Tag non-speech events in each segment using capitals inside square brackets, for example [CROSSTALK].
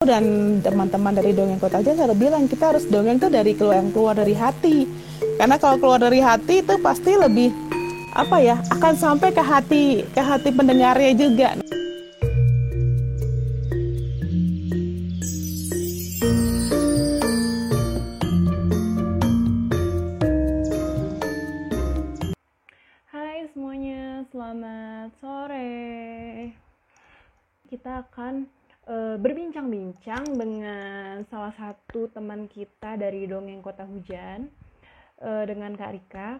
dan teman-teman dari dongeng kota aja selalu bilang kita harus dongeng tuh dari keluar yang keluar dari hati karena kalau keluar dari hati itu pasti lebih apa ya akan sampai ke hati ke hati pendengarnya juga Hai semuanya, selamat sore. Kita akan berbincang-bincang dengan salah satu teman kita dari Dongeng Kota Hujan, uh, dengan Kak Rika.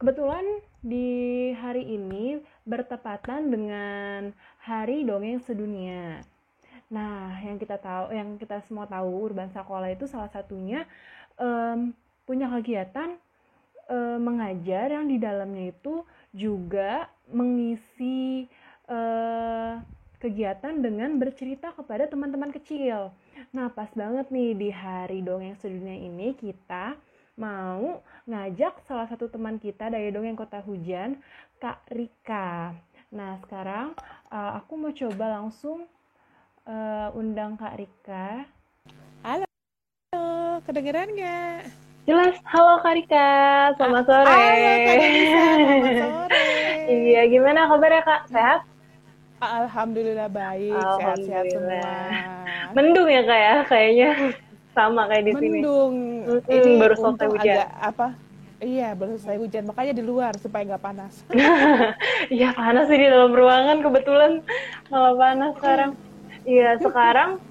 Kebetulan di hari ini bertepatan dengan Hari Dongeng Sedunia. Nah, yang kita tahu, yang kita semua tahu, Urban Sekolah itu salah satunya um, punya kegiatan uh, mengajar yang di dalamnya itu juga mengisi uh, kegiatan dengan bercerita kepada teman-teman kecil. Nah, pas banget nih di hari dongeng sedunia ini kita mau ngajak salah satu teman kita dari dongeng kota hujan, Kak Rika. Nah, sekarang uh, aku mau coba langsung uh, undang Kak Rika. Halo, kedengeran nggak? Jelas, halo Kak Rika, selamat sore. Halo Kak Rika, selamat [LAUGHS] sore. iya, gimana kabarnya Kak? Sehat? Alhamdulillah baik, sehat-sehat semua. Mendung ya kak ya, kayaknya sama kayak di sini. Mendung. Hmm, Ini baru selesai hujan. Agak, apa? Iya, baru selesai hujan. Makanya di luar supaya nggak panas. [LAUGHS] Iya panas sih di dalam ruangan kebetulan malah panas sekarang. Iya sekarang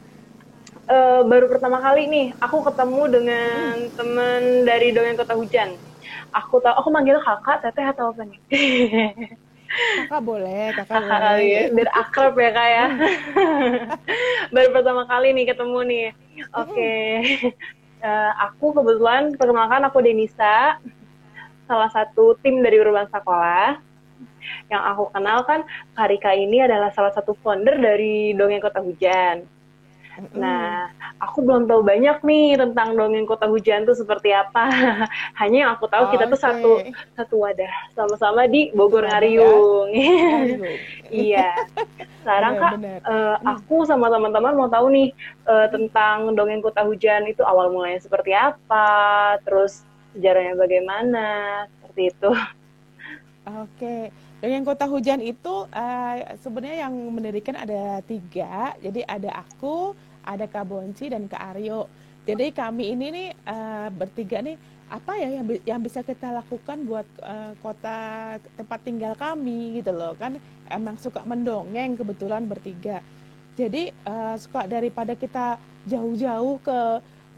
uh, baru pertama kali nih aku ketemu dengan hmm. teman dari Dongeng Kota Hujan. Aku tahu, aku manggil kakak, teteh atau apa nih? [LAUGHS] kakak boleh kakak, boleh. ya. biar akrab ya kak ya. Baru pertama kali nih ketemu nih. Oke. Okay. uh, eh, aku kebetulan perkenalkan aku Denisa salah satu tim dari Urban Sekolah. Yang aku kenal kan Karika ini adalah salah satu founder dari Dongeng Kota Hujan Nah, aku belum tahu banyak nih tentang dongeng kota hujan tuh seperti apa. [LAUGHS] Hanya yang aku tahu oh, kita tuh okay. satu satu wadah sama-sama di Bogor Ngariung. [LAUGHS] iya. Sekarang kak, uh, aku sama teman-teman mau tahu nih uh, tentang dongeng kota hujan itu awal mulanya seperti apa, terus sejarahnya bagaimana, seperti itu. Oke. Okay. Dongeng Kota Hujan itu uh, sebenarnya yang mendirikan ada tiga. Jadi ada aku, ada Kak Bonci dan Kak Aryo. Jadi kami ini nih uh, bertiga nih apa ya yang yang bisa kita lakukan buat uh, kota tempat tinggal kami gitu loh kan emang suka mendongeng kebetulan bertiga. Jadi uh, suka daripada kita jauh-jauh ke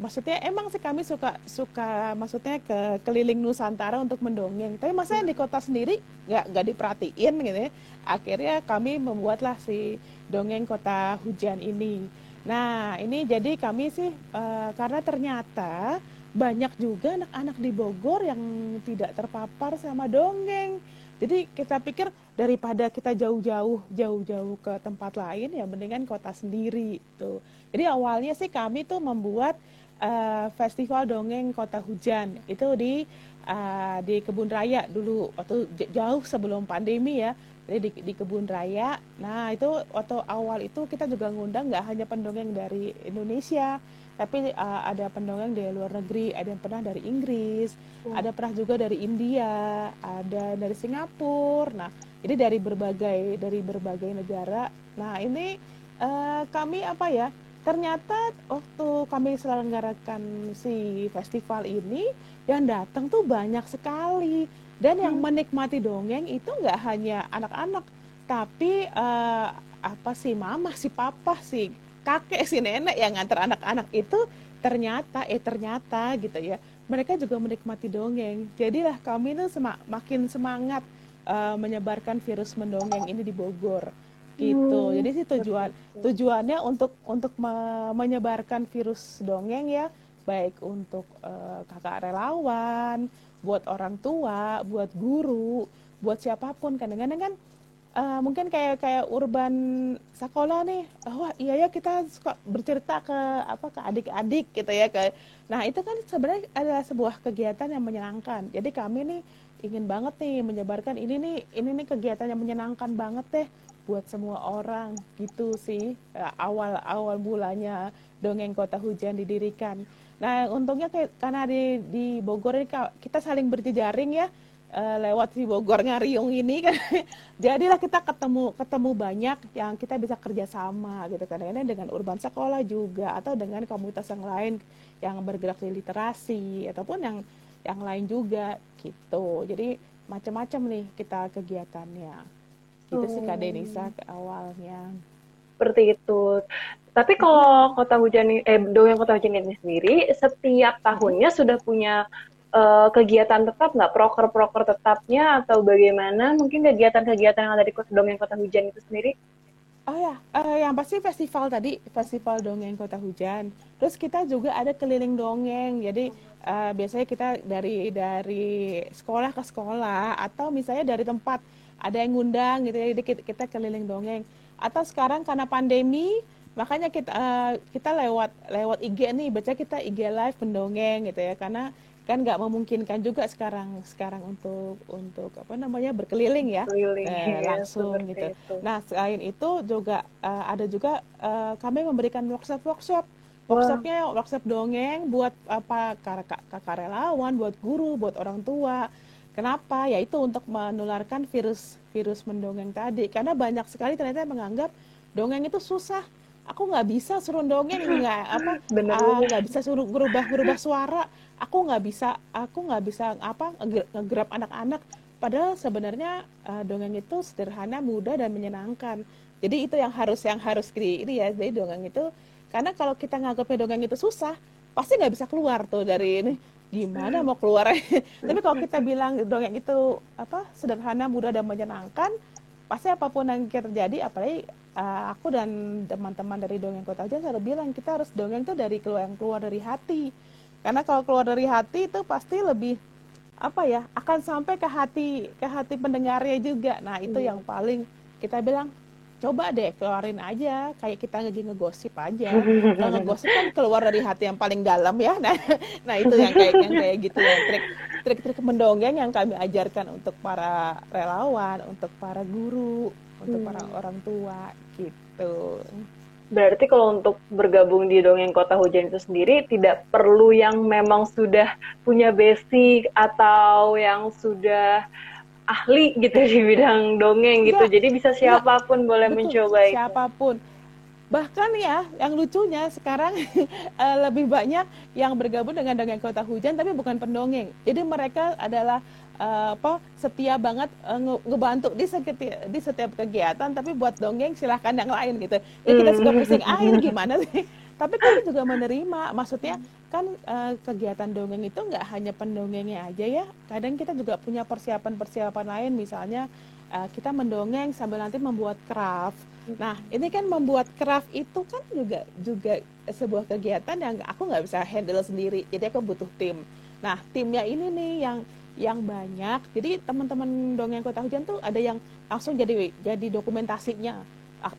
maksudnya emang sih kami suka suka maksudnya ke keliling Nusantara untuk mendongeng. Tapi masa yang di kota sendiri nggak nggak diperhatiin gitu ya. Akhirnya kami membuatlah si dongeng kota hujan ini. Nah ini jadi kami sih uh, karena ternyata banyak juga anak-anak di Bogor yang tidak terpapar sama dongeng. Jadi kita pikir daripada kita jauh-jauh jauh-jauh ke tempat lain ya mendingan kota sendiri tuh. Jadi awalnya sih kami tuh membuat uh, festival dongeng kota hujan. Itu di uh, di kebun raya dulu waktu jauh sebelum pandemi ya. Jadi di, di kebun raya. Nah itu waktu awal itu kita juga ngundang nggak hanya pendongeng dari Indonesia tapi uh, ada pendongeng dari luar negeri ada yang pernah dari Inggris hmm. ada pernah juga dari India ada dari Singapura. Nah ini dari berbagai dari berbagai negara. Nah ini uh, kami apa ya ternyata waktu kami selenggarakan si festival ini yang datang tuh banyak sekali. Dan yang hmm. menikmati dongeng itu nggak hanya anak-anak tapi uh, apa sih mama si papa si kakek si nenek yang ngantar anak-anak itu ternyata eh ternyata gitu ya mereka juga menikmati dongeng. Jadilah kami tuh semakin semangat uh, menyebarkan virus mendongeng ini di Bogor gitu. Hmm. Jadi sih tujuan tujuannya untuk untuk me menyebarkan virus dongeng ya, baik untuk uh, kakak relawan, buat orang tua, buat guru, buat siapa pun. Kadang-kadang kan uh, mungkin kayak kayak urban sekolah nih, wah oh, iya ya kita suka bercerita ke apa ke adik-adik gitu ya ke. Nah itu kan sebenarnya adalah sebuah kegiatan yang menyenangkan. Jadi kami nih ingin banget nih menyebarkan ini nih ini nih kegiatan yang menyenangkan banget deh buat semua orang gitu sih. Awal awal mulanya dongeng kota hujan didirikan. Nah untungnya karena di di Bogor ini kita saling berjejaring ya uh, lewat si Bogor Ngariung ini kan. [LAUGHS] Jadilah kita ketemu ketemu banyak yang kita bisa kerjasama gitu kan. Ini dengan urban sekolah juga atau dengan komunitas yang lain yang bergerak di literasi ataupun yang yang lain juga gitu. Jadi macam-macam nih kita kegiatannya gitu sih Kak Denisa ke awalnya. Seperti itu. Tapi kalau kota hujan eh dongeng kota hujan ini sendiri setiap tahunnya sudah punya uh, kegiatan tetap nggak? Proker-proker tetapnya atau bagaimana? Mungkin kegiatan-kegiatan yang ada di dongeng kota hujan itu sendiri? Oh ya, uh, yang pasti festival tadi, festival dongeng kota hujan. Terus kita juga ada keliling dongeng. Jadi uh, biasanya kita dari dari sekolah ke sekolah atau misalnya dari tempat ada yang ngundang gitu. Jadi kita, kita keliling dongeng. Atau sekarang karena pandemi, makanya kita uh, kita lewat lewat IG nih, baca kita IG live pendongeng gitu ya. Karena kan nggak memungkinkan juga sekarang sekarang untuk untuk apa namanya berkeliling ya Keliling, eh, ya, langsung gitu. Itu. Nah selain itu juga uh, ada juga uh, kami memberikan workshop workshop workshopnya workshop dongeng buat apa kakak relawan, buat guru, buat orang tua. Kenapa? Ya itu untuk menularkan virus virus mendongeng tadi. Karena banyak sekali ternyata yang menganggap dongeng itu susah. Aku nggak bisa suruh dongeng [LAUGHS] nggak apa nggak uh, bisa suruh berubah berubah suara. Aku nggak bisa aku nggak bisa apa ngegrab anak-anak. Padahal sebenarnya uh, dongeng itu sederhana mudah dan menyenangkan. Jadi itu yang harus yang harus di ini ya jadi dongeng itu karena kalau kita nganggapnya dongeng itu susah pasti nggak bisa keluar tuh dari ini gimana mau keluar [LAUGHS] tapi kalau kita bilang dongeng itu apa sederhana mudah dan menyenangkan pasti apa pun yang terjadi apalagi uh, aku dan teman-teman dari dongeng kota aja selalu bilang kita harus dongeng itu dari keluar yang keluar dari hati karena kalau keluar dari hati itu pasti lebih apa ya akan sampai ke hati ke hati pendengarnya juga. Nah itu iya. yang paling kita bilang coba deh keluarin aja kayak kita lagi ngegosip aja. [LAUGHS] Kalau ngegosip kan keluar dari hati yang paling dalam ya. Nah, [LAUGHS] nah itu yang kayak yang kayak gitu ya trik trik-trik mendongeng yang kami ajarkan untuk para relawan, untuk para guru, untuk hmm. para orang tua gitu. Berarti kalau untuk bergabung di Dongeng Kota Hujan itu sendiri tidak perlu yang memang sudah punya basic atau yang sudah ahli gitu di bidang dongeng gitu. Jadi bisa siapa pun ya, boleh betul, mencoba itu. Siapa pun. Bahkan ya, yang lucunya sekarang [LAUGHS] eh, lebih banyak yang bergabung dengan Dongeng Kota Hujan tapi bukan pendongeng. Jadi mereka adalah uh, apa setia banget uh, ngebantu di setiap di setiap kegiatan tapi buat dongeng silahkan yang lain gitu ya kita suka hmm. pusing ah ini gimana sih [LAUGHS] tapi kami juga menerima. Maksudnya kan uh, kegiatan dongeng itu nggak hanya pendongengnya aja ya. Kadang kita juga punya persiapan-persiapan lain. Misalnya uh, kita mendongeng sambil nanti membuat craft. Nah ini kan membuat craft itu kan juga juga sebuah kegiatan yang aku nggak bisa handle sendiri. Jadi aku butuh tim. Nah timnya ini nih yang yang banyak. Jadi teman-teman dongeng kota hujan tuh ada yang langsung jadi jadi dokumentasinya.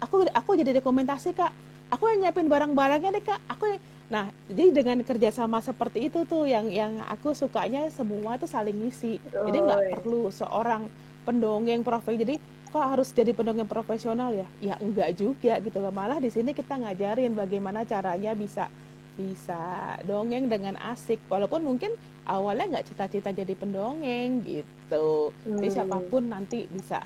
Aku aku jadi dokumentasi kak. Aku yang nyiapin barang-barangnya deh kak. Aku nah jadi dengan kerjasama seperti itu tuh yang yang aku sukanya semua tuh saling ngisi. Jadi nggak perlu seorang pendongeng profesional. Jadi kok harus jadi pendongeng profesional ya? Ya enggak juga gitu loh. Malah di sini kita ngajarin bagaimana caranya bisa bisa dongeng dengan asik walaupun mungkin awalnya nggak cita-cita jadi pendongeng gitu hmm. jadi siapa pun nanti bisa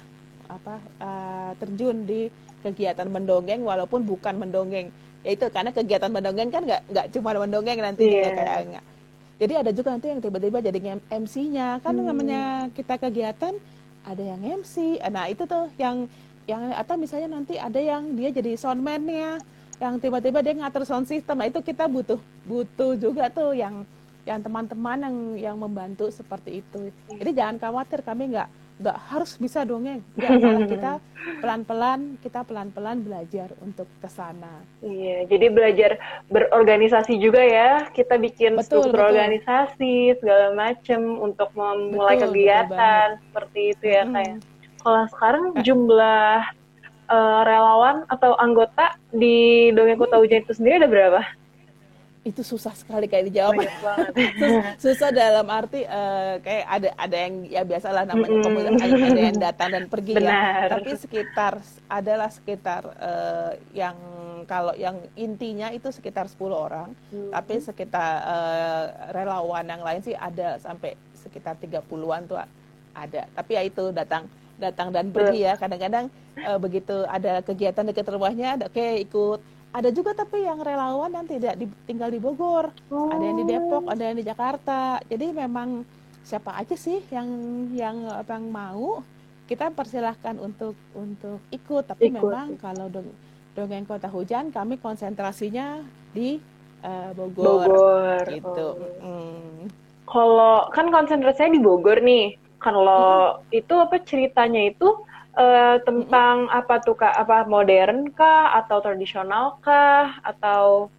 apa uh, terjun di kegiatan mendongeng walaupun bukan mendongeng. Ya itu karena kegiatan mendongeng kan nggak nggak cuma mendongeng nanti yeah. kayak enggak jadi ada juga nanti yang tiba-tiba jadi MC-nya kan hmm. namanya kita kegiatan ada yang MC nah itu tuh yang yang atau misalnya nanti ada yang dia jadi soundman-nya yang tiba-tiba dia ngatur sound system. Nah itu kita butuh butuh juga tuh yang yang teman-teman yang yang membantu seperti itu. Jadi jangan khawatir kami nggak nggak harus bisa dongeng nggak [LAUGHS] kita pelan-pelan kita pelan-pelan belajar untuk ke sana iya jadi belajar berorganisasi juga ya kita bikin betul, struktur betul. organisasi segala macam untuk memulai betul, kegiatan betul seperti itu ya hmm. kayak kalau sekarang jumlah uh, relawan atau anggota di Dongeng Kota Hujan itu sendiri ada berapa? Itu susah sekali kayak dijawab. [LAUGHS] susah dalam arti uh, kayak ada ada yang ya biasalah namanya mm -hmm. ada, ada yang datang dan pergi ya. Benar. ya. Tapi sekitar adalah sekitar uh, yang kalau yang intinya itu sekitar 10 orang, hmm. tapi sekitar uh, relawan yang lain sih ada sampai sekitar 30-an tuh ada. Tapi ya itu datang datang dan pergi ya. Kadang-kadang uh, begitu ada kegiatan dekat rumahnya, oke okay, ikut ada juga tapi yang relawan yang tidak di, tinggal di Bogor, oh. ada yang di Depok, ada yang di Jakarta. Jadi memang siapa aja sih yang yang yang mau kita persilahkan untuk untuk ikut. Tapi ikut. memang kalau dong, dongeng kota hujan kami konsentrasinya di uh, Bogor, Bogor. gitu. Oh. Hmm. Kalau kan konsentrasinya di Bogor nih. Kalau hmm. itu apa ceritanya itu uh, tentang mm-hmm. apa tuh kak? Apa modern kah? Atau tradisional kah? Atau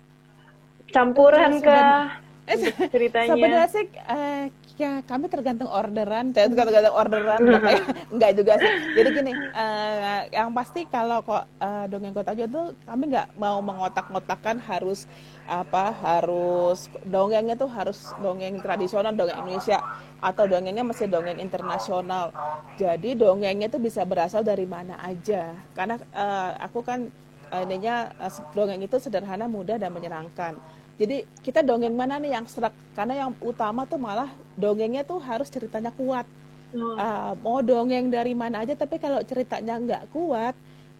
campuran kah? [LAUGHS] Ceritanya. sebenarnya sih uh, ya kami tergantung orderan [LAUGHS] tergantung orderan [LAUGHS] enggak juga sih. Jadi gini uh, yang pasti kalau kok uh, dongeng kota aja tuh kami nggak mau mengotak-ngotakkan harus apa harus dongengnya tuh harus dongeng tradisional dongeng Indonesia atau dongengnya masih dongeng internasional. Jadi dongengnya itu bisa berasal dari mana aja. Karena uh, aku kan uh, ininya uh, dongeng itu sederhana, mudah dan menyenangkan. Jadi kita dongeng mana nih yang serak? Karena yang utama tuh malah dongengnya tuh harus ceritanya kuat. Uh, mau dongeng dari mana aja, tapi kalau ceritanya nggak kuat,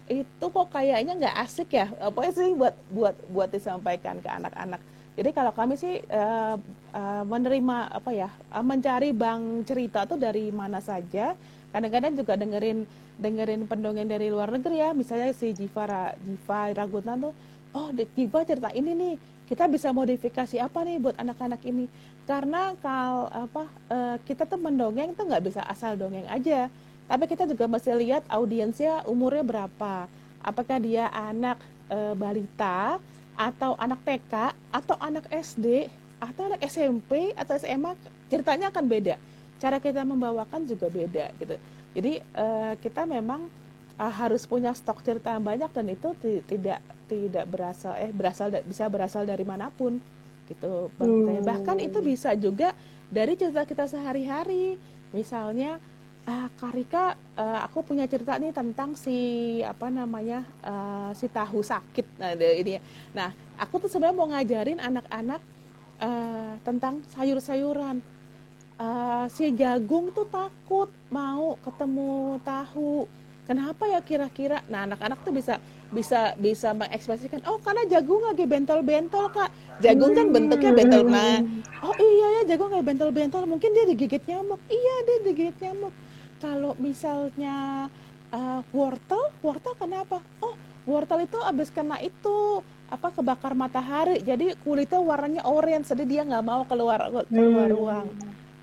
itu kok kayaknya nggak asik ya. Apa sih buat buat buat disampaikan ke anak-anak jadi kalau kami sih uh, uh, menerima apa ya, uh, mencari bank cerita tuh dari mana saja. Kadang-kadang juga dengerin dengerin pendongeng dari luar negeri ya, misalnya si Jiva Jiva Ragunan tuh, oh Jiva cerita ini nih, kita bisa modifikasi apa nih buat anak-anak ini? Karena kalau apa kita tuh mendongeng tuh nggak bisa asal dongeng aja, tapi kita juga mesti lihat audiensnya umurnya berapa. Apakah dia anak uh, balita atau anak TK atau anak SD atau anak SMP atau SMA ceritanya akan beda cara kita membawakan juga beda gitu jadi uh, kita memang uh, harus punya stok cerita yang banyak dan itu tidak tidak berasal eh berasal bisa berasal dari mana pun gitu hmm. bahkan itu bisa juga dari cerita kita sehari-hari misalnya uh, Karika uh, aku punya cerita nih tentang si apa namanya uh, si tahu sakit. Nah ini. Ya. nah aku tuh sebenarnya mau ngajarin anak-anak uh, tentang sayur-sayuran. Uh, si jagung tuh takut mau ketemu tahu. Kenapa ya kira-kira? Nah anak-anak tuh bisa bisa bisa mengekspresikan oh karena jagung lagi bentol-bentol kak. Jagung kan bentuknya bentol nah. Oh iya ya jagung kayak bentol-bentol. Mungkin dia digigit nyamuk. Iya dia digigit nyamuk kalau misalnya uh, wortel, wortel kenapa? Oh, wortel itu abis kena itu apa kebakar matahari, jadi kulitnya warnanya orange, jadi dia nggak mau keluar keluar hmm. ruang.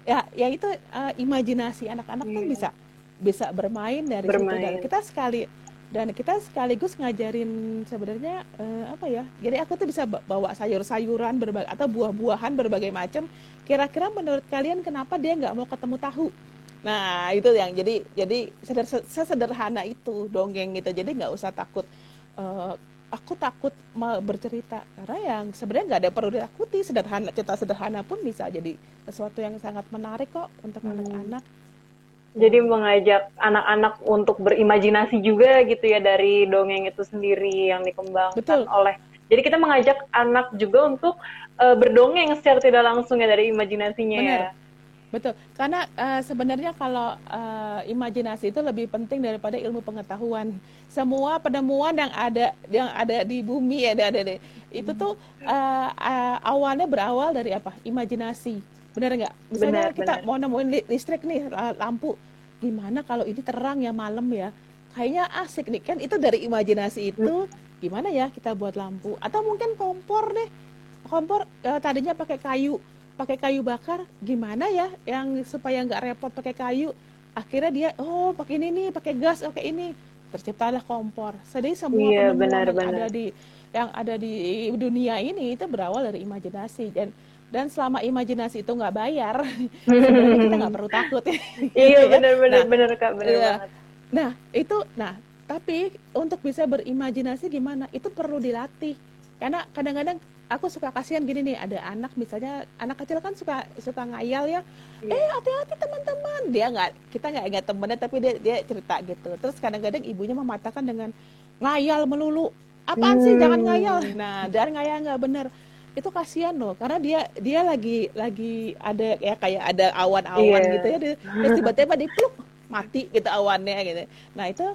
Ya, ya itu uh, imajinasi anak-anak kan iya. bisa bisa bermain dari bermain. situ dan kita sekali dan kita sekaligus ngajarin sebenarnya uh, apa ya jadi aku tuh bisa bawa sayur-sayuran berbagai atau buah-buahan berbagai macam kira-kira menurut kalian kenapa dia nggak mau ketemu tahu Nah itu yang jadi jadi sesederhana itu dongeng gitu. Jadi nggak usah takut. Uh, aku takut bercerita karena yang sebenarnya nggak ada perlu ditakuti sederhana cerita sederhana pun bisa jadi sesuatu yang sangat menarik kok untuk hmm. anak-anak. Jadi mengajak anak-anak untuk berimajinasi juga gitu ya dari dongeng itu sendiri yang dikembangkan Betul. oleh. Jadi kita mengajak anak juga untuk uh, berdongeng secara tidak langsung ya dari imajinasinya Benar. ya. Betul, karena uh, sebenarnya kalau uh, imajinasi itu lebih penting daripada ilmu pengetahuan. Semua penemuan yang ada yang ada di bumi ya, ada, ada, ada itu tuh uh, uh, awalnya berawal dari apa? Imajinasi, benar nggak? Misalnya benar, kita benar. mau nemuin listrik nih, lampu, gimana kalau ini terang ya malam ya? Kayaknya asik nih kan? Itu dari imajinasi itu, gimana ya kita buat lampu? Atau mungkin kompor deh, kompor uh, tadinya pakai kayu pakai kayu bakar gimana ya yang supaya nggak repot pakai kayu? Akhirnya dia oh pakai ini nih pakai gas pakai ini. Terciptalah kompor. Jadi semua iya, benar, yang benar. ada di yang ada di dunia ini itu berawal dari imajinasi. Dan dan selama imajinasi itu nggak bayar [LAUGHS] kita nggak perlu takut. [LAUGHS] Iya benar-benar nah, benar kak benar iya. banget. Nah itu nah tapi untuk bisa berimajinasi gimana? Itu perlu dilatih. Karena kadang-kadang aku suka kasihan gini nih ada anak misalnya anak kecil kan suka suka ngayal ya. Yeah. eh hati-hati teman-teman. Dia nggak kita nggak ingat temennya tapi dia dia cerita gitu. Terus kadang-kadang ibunya mematakan dengan ngayal melulu. Apaan sih? Jangan hmm. ngayal. [LAUGHS] Nah dan ngayal nggak bener. Itu kasihan loh karena dia dia lagi lagi ada ya kayak ada awan-awan yeah. gitu ya. Terus tiba-tiba dipeluk mati gitu awannya gitu. Nah itu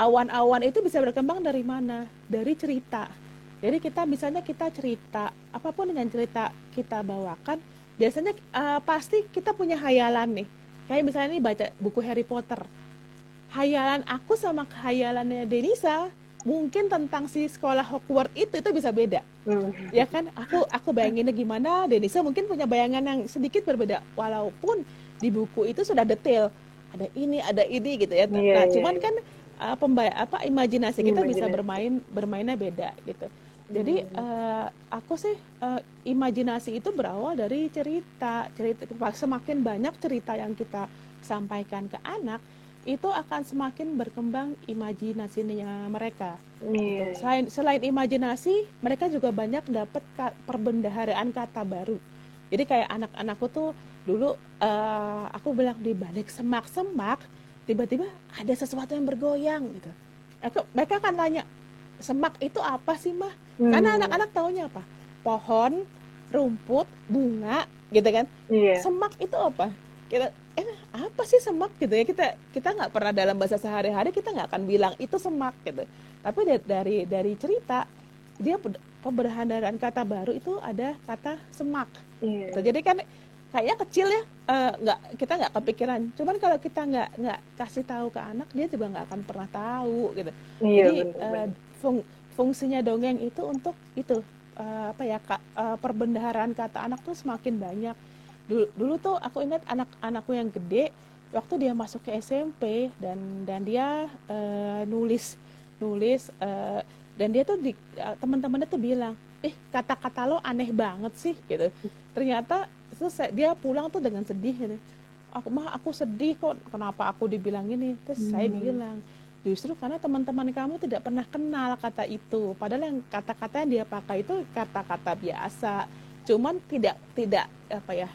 awan-awan itu bisa berkembang dari mana? Dari cerita jadi kita misalnya kita cerita apa pun dengan cerita kita bawakan biasanya uh, pasti kita punya hayalan nih. Kayak misalnya ini baca buku Harry Potter. Hayalan aku sama hayalannya Denisa mungkin tentang si sekolah Hogwarts itu itu bisa beda. Hmm. ya kan? Aku aku bayanginnya gimana? Denisa mungkin punya bayangan yang sedikit berbeda. Walaupun di buku itu sudah detail. Ada ini ada ini gitu ya. Yeah, nah yeah, cuman yeah. kan uh, pembay apa imajinasi kita bisa bermain bermainnya beda gitu jadi uh, aku sih uh, imajinasi itu berawal dari cerita cerita semakin banyak cerita yang kita sampaikan ke anak itu akan semakin berkembang imajinasinya mereka. Yeah. Selain selain imajinasi, mereka juga banyak dapat ka, perbendaharaan kata baru. Jadi kayak anak-anakku tuh dulu uh, aku bilang di balik semak-semak tiba-tiba ada sesuatu yang bergoyang gitu. Aku, mereka akan tanya semak itu apa sih mah? Hmm. Karena anak-anak taunya apa? Pohon, rumput, bunga, gitu kan? Yeah. Semak itu apa? Kita eh apa sih semak gitu ya kita kita nggak pernah dalam bahasa sehari-hari kita nggak akan bilang itu semak gitu tapi dari dari cerita dia pemberhandaran kata baru itu ada kata semak yeah. gitu. jadi kan kayaknya kecil ya uh, nggak kita nggak kepikiran cuman kalau kita nggak nggak kasih tahu ke anak dia juga nggak akan pernah tahu gitu yeah, jadi bener, uh, fung, fungsinya dongeng itu untuk itu uh, apa ya kak, uh, perbendaharaan kata anak tuh semakin banyak. Dulu, dulu tuh aku ingat anak-anakku yang gede waktu dia masuk ke SMP dan dan dia uh, nulis nulis uh, dan dia tuh di uh, teman-temannya tuh bilang eh kata-kata lo aneh banget sih gitu. Ternyata terus dia pulang tuh dengan sedih gitu. Aku mah aku sedih kok kenapa aku dibilang ini? Terus hmm. saya bilang justru karena teman-teman kamu tidak pernah kenal kata itu padahal yang kata-kata yang dia pakai itu kata-kata biasa cuman tidak tidak apa ya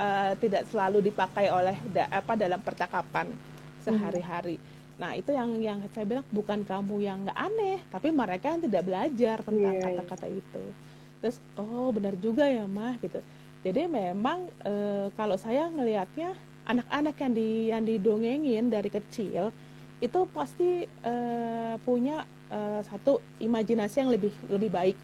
uh, tidak selalu dipakai oleh da, apa dalam percakapan sehari-hari. Hmm. Nah itu yang yang saya bilang bukan kamu yang nggak aneh, tapi mereka yang tidak belajar tentang iya. kata-kata yeah, itu. Terus oh benar juga ya mah gitu. Jadi memang e, kalau saya ngelihatnya anak-anak yang di yang didongengin dari kecil itu pasti e, punya e, satu imajinasi yang lebih lebih baik.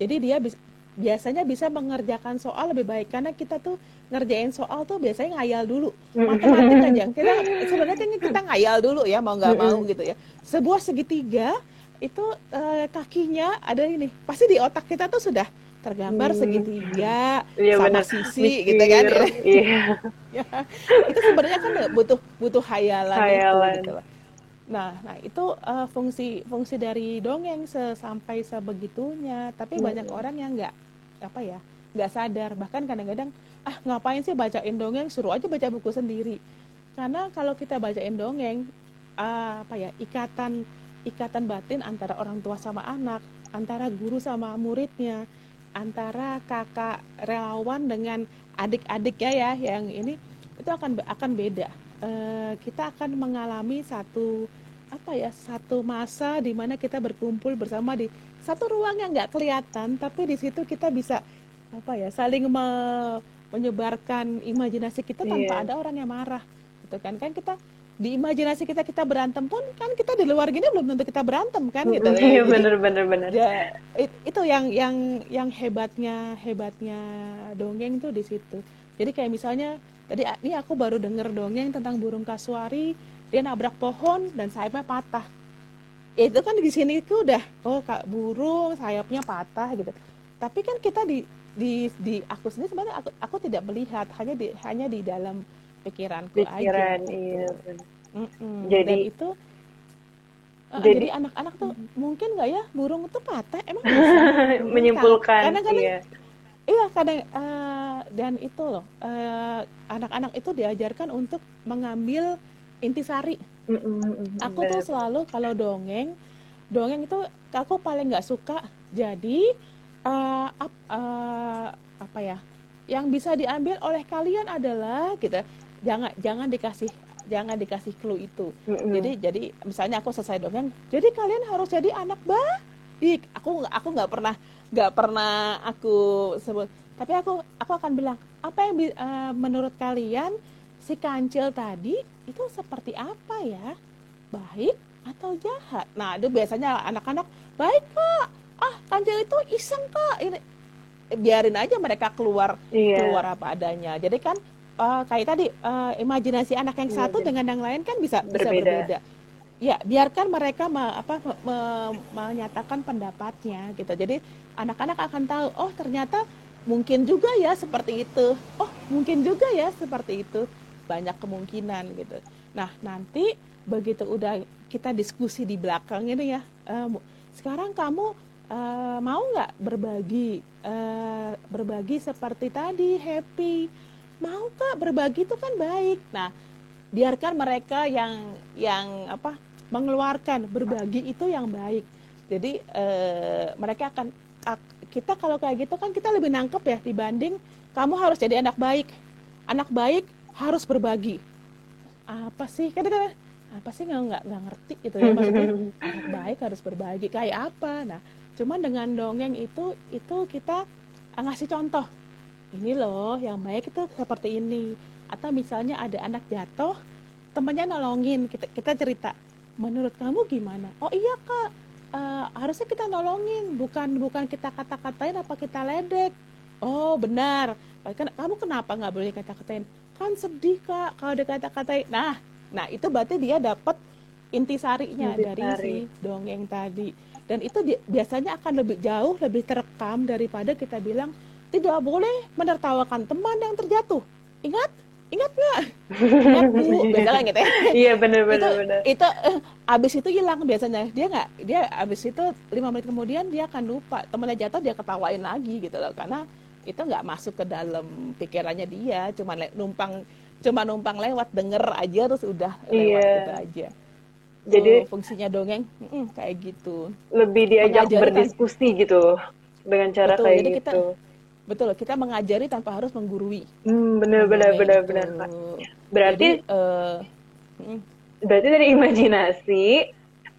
Jadi dia bis, biasanya bisa mengerjakan soal lebih baik karena kita tuh ngerjain soal tuh biasanya ngayal dulu matematik aja [LAUGHS] kita sebenarnya kita ngayal dulu ya mau nggak mau gitu ya sebuah segitiga itu uh, kakinya ada ini pasti di otak kita tuh sudah tergambar hmm. segitiga ya, sama bener. sisi Mikir. gitu kan iya. [LAUGHS] ya, itu sebenarnya kan butuh butuh hayalan, hayalan. Itu, gitu Nah, nah itu uh, fungsi fungsi dari dongeng sampai sebegitunya. Tapi hmm. banyak orang yang nggak apa ya nggak sadar bahkan kadang-kadang ah ngapain sih bacain dongeng suruh aja baca buku sendiri karena kalau kita bacain dongeng uh, apa ya ikatan ikatan batin antara orang tua sama anak antara guru sama muridnya antara kakak relawan dengan adik-adiknya ya yang ini itu akan akan beda uh, kita akan mengalami satu apa ya satu masa di mana kita berkumpul bersama di satu ruang yang nggak kelihatan tapi di situ kita bisa apa ya saling me menyebarkan imajinasi kita tanpa yeah. ada orang yang marah gitu kan. Kan kita di imajinasi kita kita berantem pun kan kita di luar gini belum tentu kita berantem kan gitu iya bener bener bener. ya, itu yang yang yang hebatnya hebatnya dongeng tuh di situ. Jadi kayak misalnya tadi ini aku baru denger dongeng tentang burung kasuari. Dia nabrak pohon dan sayapnya patah. Itu kan di sini itu udah oh kak burung sayapnya patah gitu. Tapi kan kita di di di aku sendiri sebenarnya aku aku tidak melihat hanya di hanya di dalam pikiranku Pikiran, aja iya. Mm -mm. jadi Dan itu uh, jadi anak-anak tuh mungkin nggak ya burung itu patah? Emang [LAUGHS] bisa? Menyimpulkan karena kadang iya, iya kadang uh, dan itu loh anak-anak uh, itu diajarkan untuk mengambil intisari Mm-mm, aku tuh selalu kalau dongeng, dongeng itu aku paling nggak suka. Jadi uh, ap, uh, apa ya yang bisa diambil oleh kalian adalah gitu jangan jangan dikasih jangan dikasih clue itu mm-hmm. jadi jadi misalnya aku selesai dongeng jadi kalian harus jadi anak baik aku aku nggak pernah nggak pernah aku sebut tapi aku aku akan bilang apa yang uh, menurut kalian si kancil tadi itu seperti apa ya baik atau jahat nah itu biasanya anak-anak baik kak ah kancil itu iseng kak ini biarin aja mereka keluar iya. keluar apa adanya jadi kan uh, kayak tadi uh, imajinasi anak yang satu iya. dengan yang lain kan bisa berbeda. bisa berbeda. Ya, biarkan mereka me, apa me, me, menyatakan pendapatnya gitu. Jadi anak-anak akan tahu, oh ternyata mungkin juga ya seperti itu. Oh, mungkin juga ya seperti itu. Banyak kemungkinan gitu. Nah, nanti begitu udah kita diskusi di belakang ini ya, uh, sekarang kamu uh, mau nggak berbagi uh, berbagi seperti tadi happy mau kak berbagi itu kan baik nah biarkan mereka yang yang apa mengeluarkan berbagi itu yang baik. Jadi eh, mereka akan kita kalau kayak gitu kan kita lebih nangkep ya dibanding kamu harus jadi anak baik. Anak baik harus berbagi. Apa sih? Kadang-kadang apa sih nggak nggak ngerti gitu ya maksudnya? [LAUGHS] Anak baik harus berbagi. Kayak apa? Nah cuman dengan dongeng itu itu kita ngasih contoh. Ini loh yang baik itu seperti ini. Atau misalnya ada anak jatuh temannya nolongin kita kita cerita menurut kamu gimana? Oh iya kak. Uh, harusnya kita nolongin bukan bukan kita kata-katain apa kita ledek. Oh benar. Kan kamu kenapa nggak boleh kata-katain kan sedih kak kalau ada kata-katain nah nah itu berarti dia dapat intisarinya inti dari si dongeng tadi. Dan itu di, biasanya akan lebih jauh lebih terekam daripada kita bilang tidak boleh menertawakan teman yang terjatuh. Ingat? Ingat nggak? Ingat bu, [LAUGHS] biasanya gitu ya. Iya benar benar itu, benar. Itu uh, abis itu hilang biasanya. Dia nggak, dia abis itu lima menit kemudian dia akan lupa. Temannya jatuh dia ketawain lagi gitu loh, karena itu nggak masuk ke dalam pikirannya dia. Cuma numpang, cuma numpang lewat denger aja terus udah lewat iya. gitu aja. Jadi so, fungsinya dongeng mm, kayak gitu. Lebih diajak berdiskusi gitu dengan cara Betul, kayak jadi gitu. Kita, betul kita mengajari tanpa harus menggurui. Hmm, benar benar benar benar pak berarti Jadi, uh, berarti dari imajinasi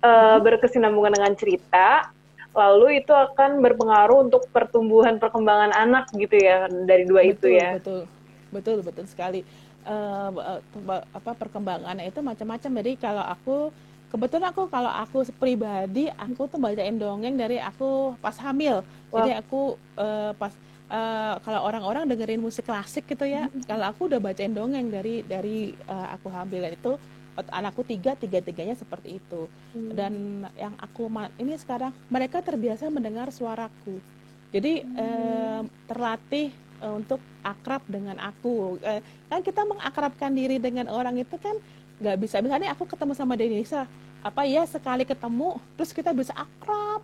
uh, berkesinambungan dengan cerita lalu itu akan berpengaruh untuk pertumbuhan perkembangan anak gitu ya dari dua betul, itu ya. betul. Betul betul sekali. Uh, apa perkembangannya itu macam-macam. Jadi kalau aku kebetulan aku kalau aku pribadi aku tuh bacain dongeng dari aku pas hamil. Wow. jadi aku uh, pas uh, kalau orang-orang dengerin musik klasik gitu ya, mm-hmm. kalau aku udah bacain dongeng dari dari uh, aku hamil itu anakku tiga tiga tiganya seperti itu hmm. dan yang aku ini sekarang mereka terbiasa mendengar suaraku jadi hmm. eh, terlatih eh, untuk akrab dengan aku eh, kan kita mengakrabkan diri dengan orang itu kan nggak bisa misalnya aku ketemu sama Denisa apa ya sekali ketemu terus kita bisa akrab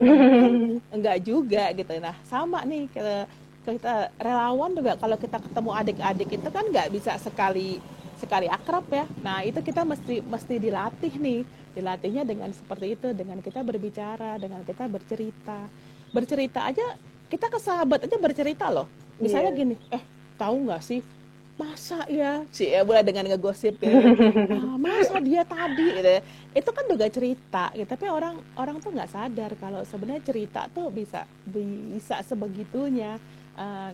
[LAUGHS] enggak juga gitu nah sama nih kita relawan juga kalau kita ketemu adik-adik itu kan nggak bisa sekali sekali akrab ya. Nah itu kita mesti mesti dilatih nih, dilatihnya dengan seperti itu, dengan kita berbicara, dengan kita bercerita, bercerita aja kita ke sahabat aja bercerita loh. Misalnya yeah. gini, eh tahu nggak sih masa ya sih ya boleh dengan ngegosip ya [LAUGHS] ah, masa dia tadi gitu ya. itu kan juga cerita gitu tapi orang orang tuh nggak sadar kalau sebenarnya cerita tuh bisa bisa sebegitunya uh,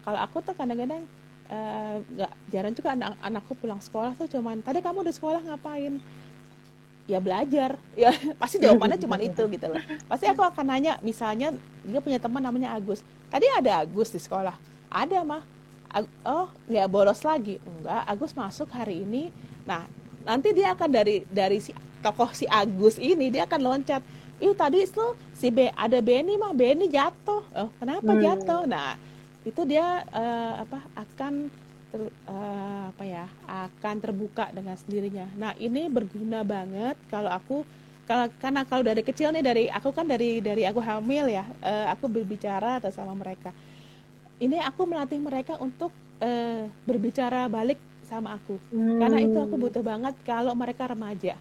kalau aku tuh kadang-kadang eh, nggak uh, jarang juga anak anakku pulang sekolah tuh cuman tadi kamu di sekolah ngapain? Ya belajar. Ya [LAUGHS] pasti jawabannya cuma itu gitu loh. Pasti aku akan nanya misalnya dia punya teman namanya Agus. Tadi ada Agus di sekolah? Ada mah oh nggak bolos lagi? Enggak Agus masuk hari ini. Nah nanti dia akan dari dari si tokoh si Agus ini dia akan loncat ih tadi itu si B ada Benny mah Benny jatuh oh kenapa hmm. jatuh nah itu dia uh, apa akan ter, uh, apa ya akan terbuka dengan sendirinya nah ini berguna banget kalau aku kalau karena kalau dari kecil nih dari aku kan dari dari aku hamil ya uh, aku berbicara atau sama mereka ini aku melatih mereka untuk uh, berbicara balik sama aku hmm. karena itu aku hmm. butuh banget kalau mereka remaja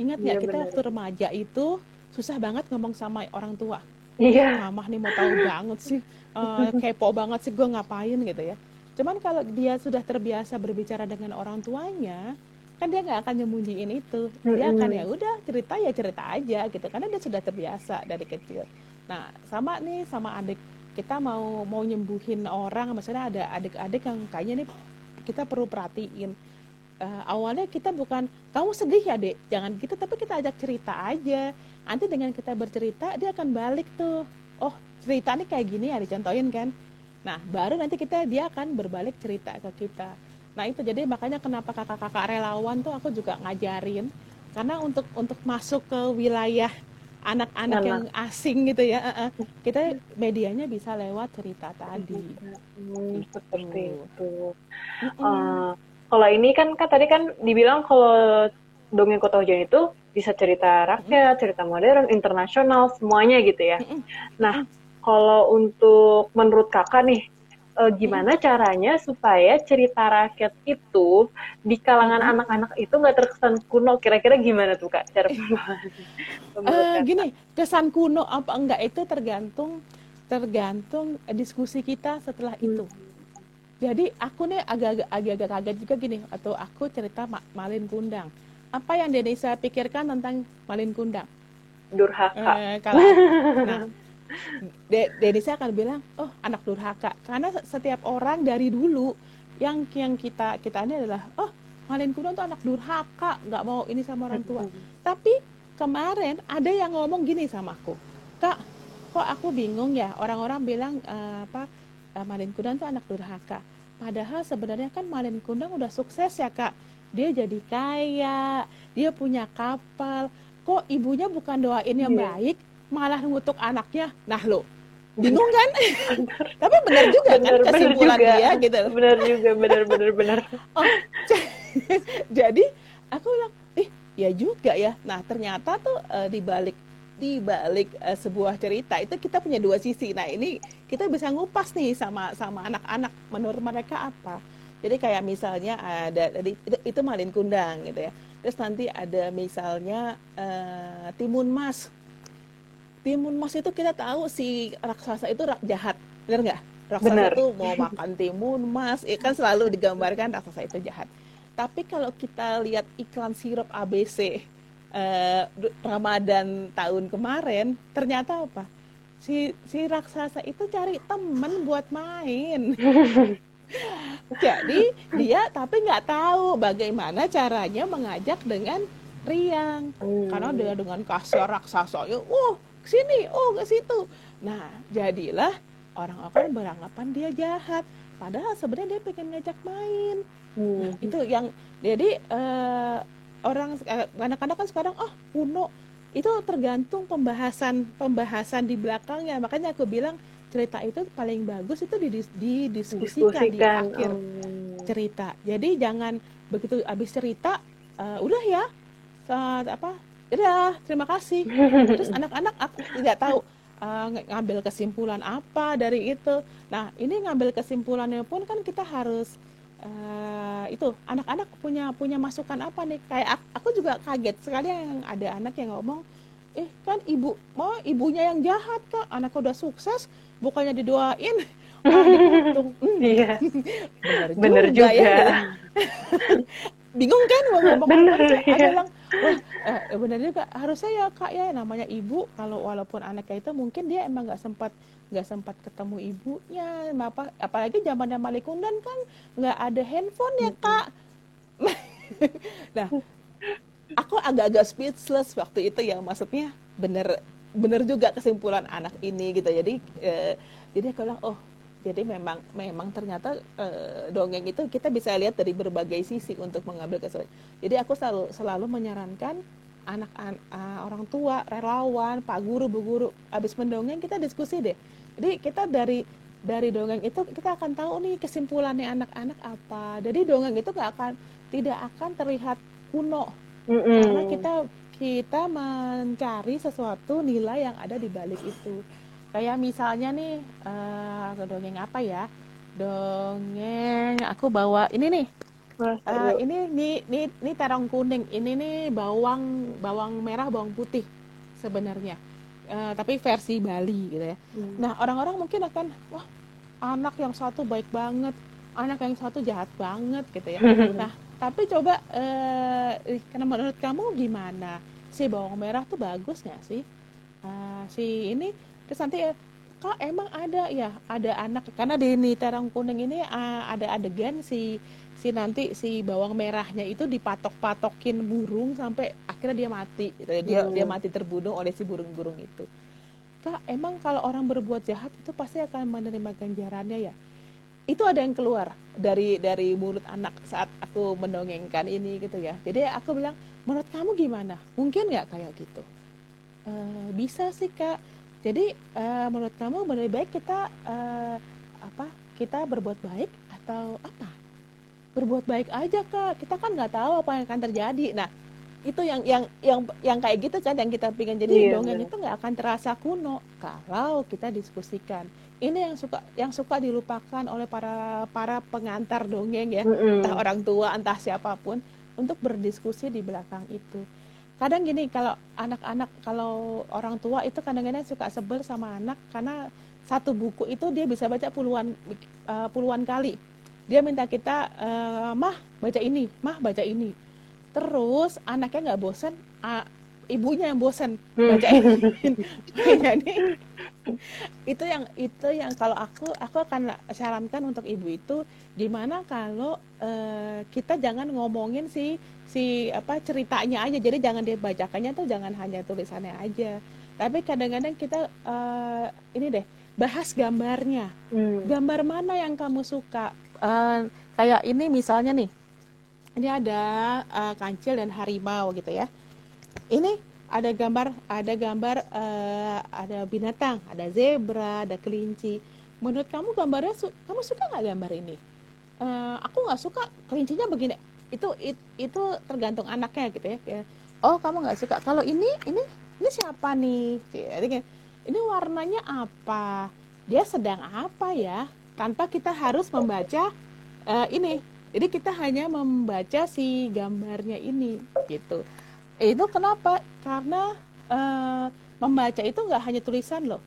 ingat nggak ya, kita bener. waktu remaja itu susah banget ngomong sama orang tua. Iya. Mamah nih mau tahu banget sih uh, kepo banget sih gue ngapain gitu ya. Cuman kalau dia sudah terbiasa berbicara dengan orang tuanya kan dia nggak akan nyembunyiin itu. Dia akan ya udah cerita ya cerita aja gitu. Karena dia sudah terbiasa dari kecil. Nah sama nih sama adik. Kita mau mau nyembuhin orang misalnya ada adik-adik yang kayaknya nih kita perlu perhatiin uh, awalnya kita bukan kamu sedih ya dek? Jangan gitu tapi kita ajak cerita aja. Nanti dengan kita bercerita dia akan balik tuh. Oh cerita ini kayak gini ya dicontohin kan. Nah baru nanti kita dia akan berbalik cerita ke kita. Nah itu jadi makanya kenapa kakak-kakak relawan tuh aku juga ngajarin. Karena untuk untuk masuk ke wilayah anak-anak yang asing gitu ya kita medianya bisa lewat cerita tadi. Hmm, gitu. seperti itu uh, kalau ini kan kan tadi kan dibilang kalau dongeng kota hujan itu bisa cerita rakyat, cerita modern, internasional, semuanya gitu ya. Nah, kalau untuk menurut kakak nih, eh, gimana caranya supaya cerita rakyat itu di kalangan anak-anak itu nggak terkesan kuno? Kira-kira gimana tuh kak cara uh, Gini, kesan kuno apa enggak itu tergantung tergantung diskusi kita setelah itu. Hmm jadi aku nih agak-agak agak-agak kaget juga gini atau aku cerita Malin Kundang. Apa yang Denisa pikirkan tentang Malin Kundang? Durhaka. Eh, kalau nah De Denisa akan bilang oh anak durhaka. Karena setiap orang dari dulu yang yang kita kita ini adalah oh Malin Kundang tuh anak durhaka nggak mau ini sama orang tua. Tapi kemarin ada yang ngomong gini sama aku kak kok aku bingung ya? Orang-orang bilang uh, apa Malin Kundang tuh anak durhaka. Padahal sebenarnya kan Malin Kundang udah sukses ya kak. Dia jadi kaya, dia punya kapal. Kok ibunya bukan doain yang yeah. baik, malah ngutuk anaknya. Nah lo, bingung kan? Tapi benar juga bener, kan kesimpulan bener juga. dia gitu. Benar juga, benar benar benar. [LAUGHS] oh, [LAUGHS] jadi aku bilang, ih ya juga ya. Nah ternyata tuh uh, di balik di balik uh, sebuah cerita itu kita punya dua sisi. Nah ini kita bisa ngupas nih sama sama anak-anak menurut mereka apa. Jadi kayak misalnya ada itu, itu malin kundang gitu ya. Terus nanti ada misalnya uh, timun mas. Timun mas itu kita tahu si raksasa itu jahat, benar nggak? Raksasa bener. itu mau makan timun mas, ya kan selalu digambarkan raksasa itu jahat. Tapi kalau kita lihat iklan sirup ABC, uh, Ramadan tahun kemarin ternyata apa? Si si raksasa itu cari temen buat main. [LAUGHS] Jadi dia tapi nggak tahu bagaimana caranya mengajak dengan riang. Hmm. karena dia dengan kasar raksasa ya oh sini oh ke situ. Nah jadilah orang-orang beranggapan dia jahat. Padahal sebenarnya dia pengen ngajak main. Hmm. nah, itu yang jadi uh, orang anak-anak kan sekarang oh kuno itu tergantung pembahasan pembahasan di belakangnya. Makanya aku bilang cerita itu paling bagus itu didiskusikan di akhir um. cerita. Jadi jangan begitu habis cerita uh, udah ya saat apa udah terima kasih. Terus [LAUGHS] anak-anak aku tidak tahu uh, ngambil kesimpulan apa dari itu. Nah ini ngambil kesimpulannya pun kan kita harus uh, itu anak-anak punya punya masukan apa nih kayak aku juga kaget sekali yang ada anak yang ngomong eh kan ibu mau ibunya yang jahat kak anakku udah sukses bukannya didoain [LAUGHS] hmm. [LAUGHS] iya bener juga, juga. Ya. [LAUGHS] bingung kan mau ngomong bener, apa iya. ada bilang wah eh, bener juga harusnya ya kak ya namanya ibu kalau walaupun anaknya itu mungkin dia emang nggak sempat nggak sempat ketemu ibunya apa apalagi zamannya Malikundan kan nggak ada handphone ya kak. [LAUGHS] Nah aku agak-agak speechless waktu itu ya maksudnya bener bener juga kesimpulan anak ini gitu jadi eh, jadi aku bilang oh jadi memang memang ternyata eh, dongeng itu kita bisa lihat dari berbagai sisi untuk mengambil kesimpulan jadi aku selalu selalu menyarankan anak an, uh, orang tua relawan pak guru bu guru abis mendongeng kita diskusi deh jadi kita dari dari dongeng itu kita akan tahu nih kesimpulannya anak-anak apa. Jadi dongeng itu gak akan tidak akan terlihat kuno mm -hmm. karena kita kita mencari sesuatu nilai yang ada di balik itu. Kayak misalnya nih uh, dongeng apa ya? Dongeng aku bawa ini nih. Uh, ini nih nih nih terong kuning. Ini nih bawang bawang merah bawang putih sebenarnya uh, tapi versi Bali gitu ya. Hmm. Nah orang-orang mungkin akan wah anak yang satu baik banget, anak yang satu jahat banget gitu ya. [LAUGHS] nah tapi coba uh, karena menurut kamu gimana si bawang merah tuh bagus nggak sih? Uh, si ini terus nanti ya kak emang ada? Ya ada anak. Karena di ini terang kuning ini ada adegan si si nanti si bawang merahnya itu dipatok-patokin burung sampai akhirnya dia mati. Gitu ya. dia hmm. dia mati terbunuh oleh si burung-burung itu. Kak emang kalau orang berbuat jahat itu pasti akan menerima ganjarannya ya? Itu ada yang keluar dari dari mulut anak saat aku mendongengkan ini gitu ya. Jadi aku bilang menurut kamu gimana? Mungkin nggak kayak gitu? E, bisa sih kak jadi e, menurut kamu lebih baik kita e, apa kita berbuat baik atau apa? Berbuat baik aja kak. Kita kan nggak tahu apa yang akan terjadi. Nah itu yang yang yang yang kayak gitu kan yang kita pengen jadi iya, dongeng itu nggak akan terasa kuno kalau kita diskusikan. Ini yang suka yang suka dilupakan oleh para para pengantar dongeng ya mm -hmm. entah orang tua entah siapa pun untuk berdiskusi di belakang itu kadang gini kalau anak-anak kalau orang tua itu kadang-kadang suka sebel sama anak karena satu buku itu dia bisa baca puluhan uh, puluhan kali. Dia minta kita uh, mah baca ini mah baca ini. Terus anaknya nggak bosan ibunya yang bosan hmm. baca ini. [LAUGHS] Jadi itu yang itu yang kalau aku aku akan sarankan untuk ibu itu gimana kalau uh, kita jangan ngomongin si si apa ceritanya aja. Jadi jangan dia bacakannya tuh jangan hanya tulisannya aja. Tapi kadang-kadang kita uh, ini deh bahas gambarnya. Hmm. gambar mana yang kamu suka? Uh, kayak ini misalnya nih. Ini ada uh, kancil dan harimau gitu ya ini ada gambar ada gambar uh, ada binatang ada zebra ada kelinci. Menurut kamu gambarnya su kamu suka nggak gambar ini? Uh, aku nggak suka kelincinya begini. Itu it, itu tergantung anaknya gitu ya oh kamu nggak suka. Kalau ini ini ini siapa nih? Jadi ini warnanya apa? Dia sedang apa ya? Tanpa kita harus membaca uh, ini. Jadi kita hanya membaca si gambarnya ini gitu. Itu kenapa? Karena uh, membaca itu nggak hanya tulisan loh.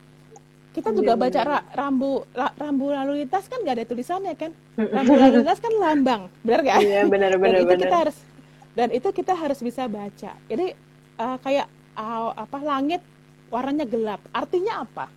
Kita juga iya, baca ra, rambu ra, rambu lalu lintas kan nggak ada tulisannya kan. Rambu lalu lintas kan lambang, benar nggak? Iya benar benar. Dan itu kita harus dan itu kita harus bisa baca. Jadi uh, kayak uh, apa langit warnanya gelap. Artinya apa?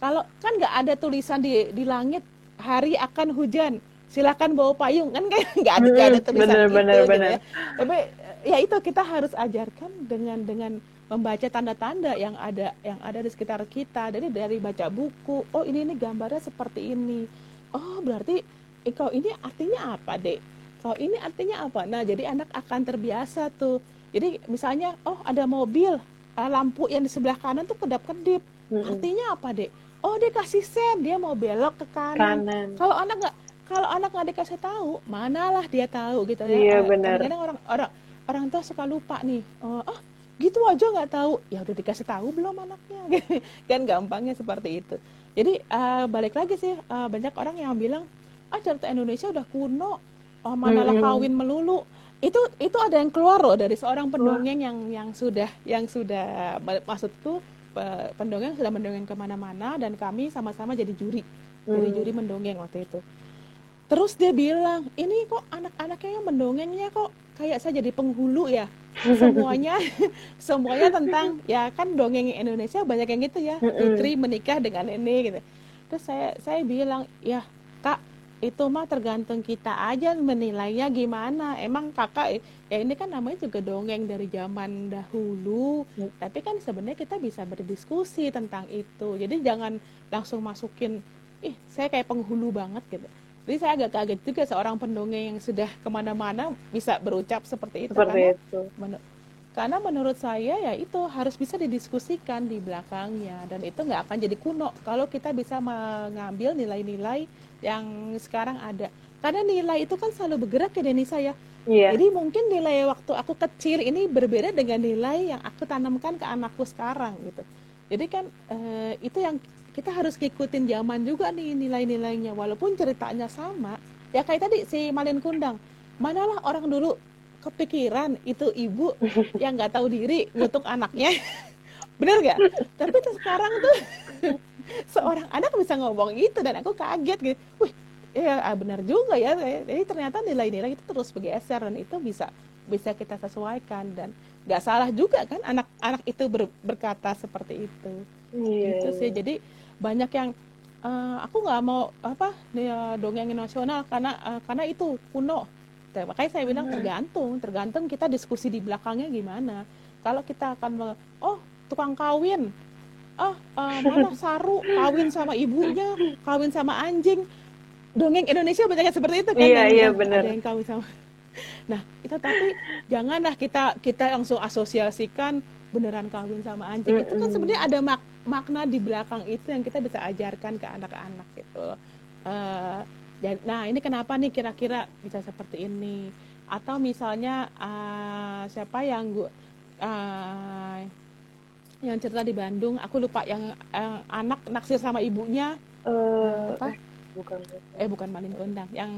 Kalau kan nggak ada tulisan di di langit hari akan hujan silakan bawa payung kan kayak [LAUGHS] nggak ada ada tulisan bener, itu bener, gitu bener. ya tapi ya itu kita harus ajarkan dengan dengan membaca tanda-tanda yang ada yang ada di sekitar kita. Jadi dari baca buku oh ini ini gambarnya seperti ini. Oh berarti eh, kau ini artinya apa dek? Kau ini artinya apa? Nah jadi anak akan terbiasa tuh. Jadi misalnya oh ada mobil uh, lampu yang di sebelah kanan tuh kedap kedip. Hmm. artinya apa dek? Oh dia kasih sen dia mau belok ke kanan, kanan. kalau anak nggak kalau anak nggak dikasih tahu manalah dia tahu gitu ya. Iya, benar. kadang orang orang orang tua suka lupa nih oh, ah gitu aja nggak tahu. Ya udah dikasih tahu belum anaknya [LAUGHS] kan gampangnya seperti itu. Jadi uh, balik lagi sih uh, banyak orang yang bilang ah cerita Indonesia udah kuno oh, manalah hmm. kawin melulu. Itu itu ada yang keluar loh dari seorang pendongeng yang yang sudah yang sudah maksudku pendongeng sudah mendongeng ke mana-mana dan kami sama-sama jadi juri. Hmm. jadi juri mendongeng waktu itu Terus dia bilang, ini kok anak-anaknya yang mendongengnya kok kayak saya jadi penghulu ya. Semuanya [LAUGHS] semuanya tentang ya kan dongeng Indonesia banyak yang gitu ya. Putri menikah dengan ini gitu. Terus saya saya bilang, "Ya, Kak, itu mah tergantung kita aja menilainya gimana. Emang kakak ya ini kan namanya juga dongeng dari zaman dahulu. Hmm. Tapi kan sebenarnya kita bisa berdiskusi tentang itu. Jadi jangan langsung masukin, ih saya kayak penghulu banget gitu jadi saya agak kaget juga seorang pendongeng yang sudah ke mana-mana bisa berucap seperti itu. Seperti karena, itu. Men karena menurut saya ya itu harus bisa didiskusikan di belakangnya dan itu nggak akan jadi kuno kalau kita bisa mengambil nilai-nilai yang sekarang ada. Karena nilai itu kan selalu bergerak ya Denisa ya. Yeah. Jadi mungkin nilai waktu aku kecil ini berbeda dengan nilai yang aku tanamkan ke anakku sekarang gitu. Jadi kan eh, itu yang kita harus ngikutin zaman juga nih nilai-nilainya walaupun ceritanya sama. Ya kayak tadi si Malin Kundang manalah orang dulu kepikiran itu ibu [LAUGHS] yang nggak tahu diri untuk anaknya. [LAUGHS] Bener gak tapi tuh sekarang tuh [LAUGHS] seorang anak bisa ngomong itu dan aku kaget gitu. Wih ya ah, benar juga ya. Jadi ternyata nilai-nilai itu terus bergeser dan itu bisa bisa kita sesuaikan. Dan nggak salah juga kan anak-anak itu ber, berkata seperti itu. Yeah. gitu sih. Jadi banyak yang uh, aku nggak mau apa ya, dongeng nasional karena uh, karena itu kuno. Makanya saya bilang tergantung tergantung kita diskusi di belakangnya gimana. Kalau kita akan oh tukang kawin. Oh uh, mana [LAUGHS] saru kawin sama ibunya kawin sama anjing. Dongeng Indonesia banyak seperti itu kan iya iya benar. Ada yang kawin sama [LAUGHS] nah itu tapi janganlah kita kita langsung asosiasikan beneran kawin sama anjing mm -hmm. itu kan sebenarnya ada mak makna di belakang itu yang kita bisa ajarkan ke anak-anak gitu. Uh, nah ini kenapa nih kira-kira bisa seperti ini? Atau misalnya uh, siapa yang gua uh, yang cerita di Bandung aku lupa yang uh, anak naksir sama ibunya. Uh, apa? bukan. Eh bukan Malin Kondang yang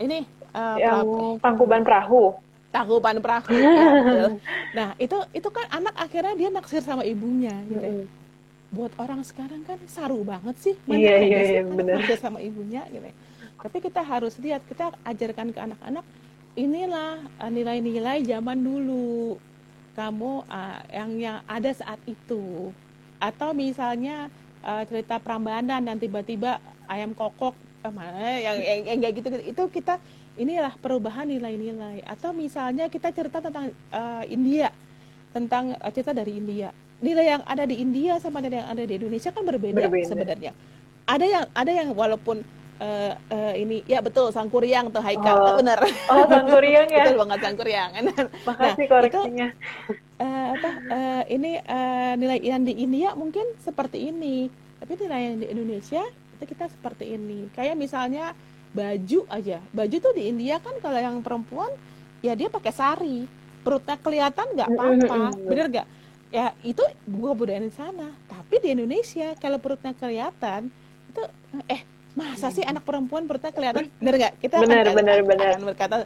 ini uh, yang Tangkuban Perahu Tangkuban Perahu ya, [LAUGHS] nah itu itu kan anak akhirnya dia naksir sama ibunya gitu. Mm -hmm. buat orang sekarang kan saru banget sih. Mana iya, iya, iya, bener. naksir sama ibunya gitu. Tapi kita harus lihat kita ajarkan ke anak-anak inilah nilai-nilai zaman dulu. Kamu uh, yang yang ada saat itu. Atau misalnya uh, cerita Prambanan dan tiba-tiba ayam kokok eh, mana yang yang, yang kayak gitu itu kita inilah perubahan nilai-nilai. Atau misalnya kita cerita tentang uh, India tentang uh, cerita dari India. Nilai yang ada di India sama nilai yang ada di Indonesia kan berbeda, berbeda. sebenarnya. Ada yang ada yang walaupun uh, uh, ini ya betul sangkuriang tuh Haikal. Oh. [LAUGHS] benar. Oh sangkuriang ya? [LAUGHS] Betul banget sangkuriang. [LAUGHS] Makasih nah, koreksinya. itu, uh, apa uh, ini uh, nilai yang di India mungkin seperti ini. Tapi nilai yang di Indonesia itu kita seperti ini. Kayak misalnya baju aja. Baju tuh di India kan kalau yang perempuan ya dia pakai sari. Perutnya kelihatan nggak apa-apa bener gak ya itu bunga budaya di sana. Tapi di Indonesia kalau perutnya kelihatan itu eh masa sih anak perempuan perutnya kelihatan? Bener gak kita bener, akan, bener, bener. akan berkata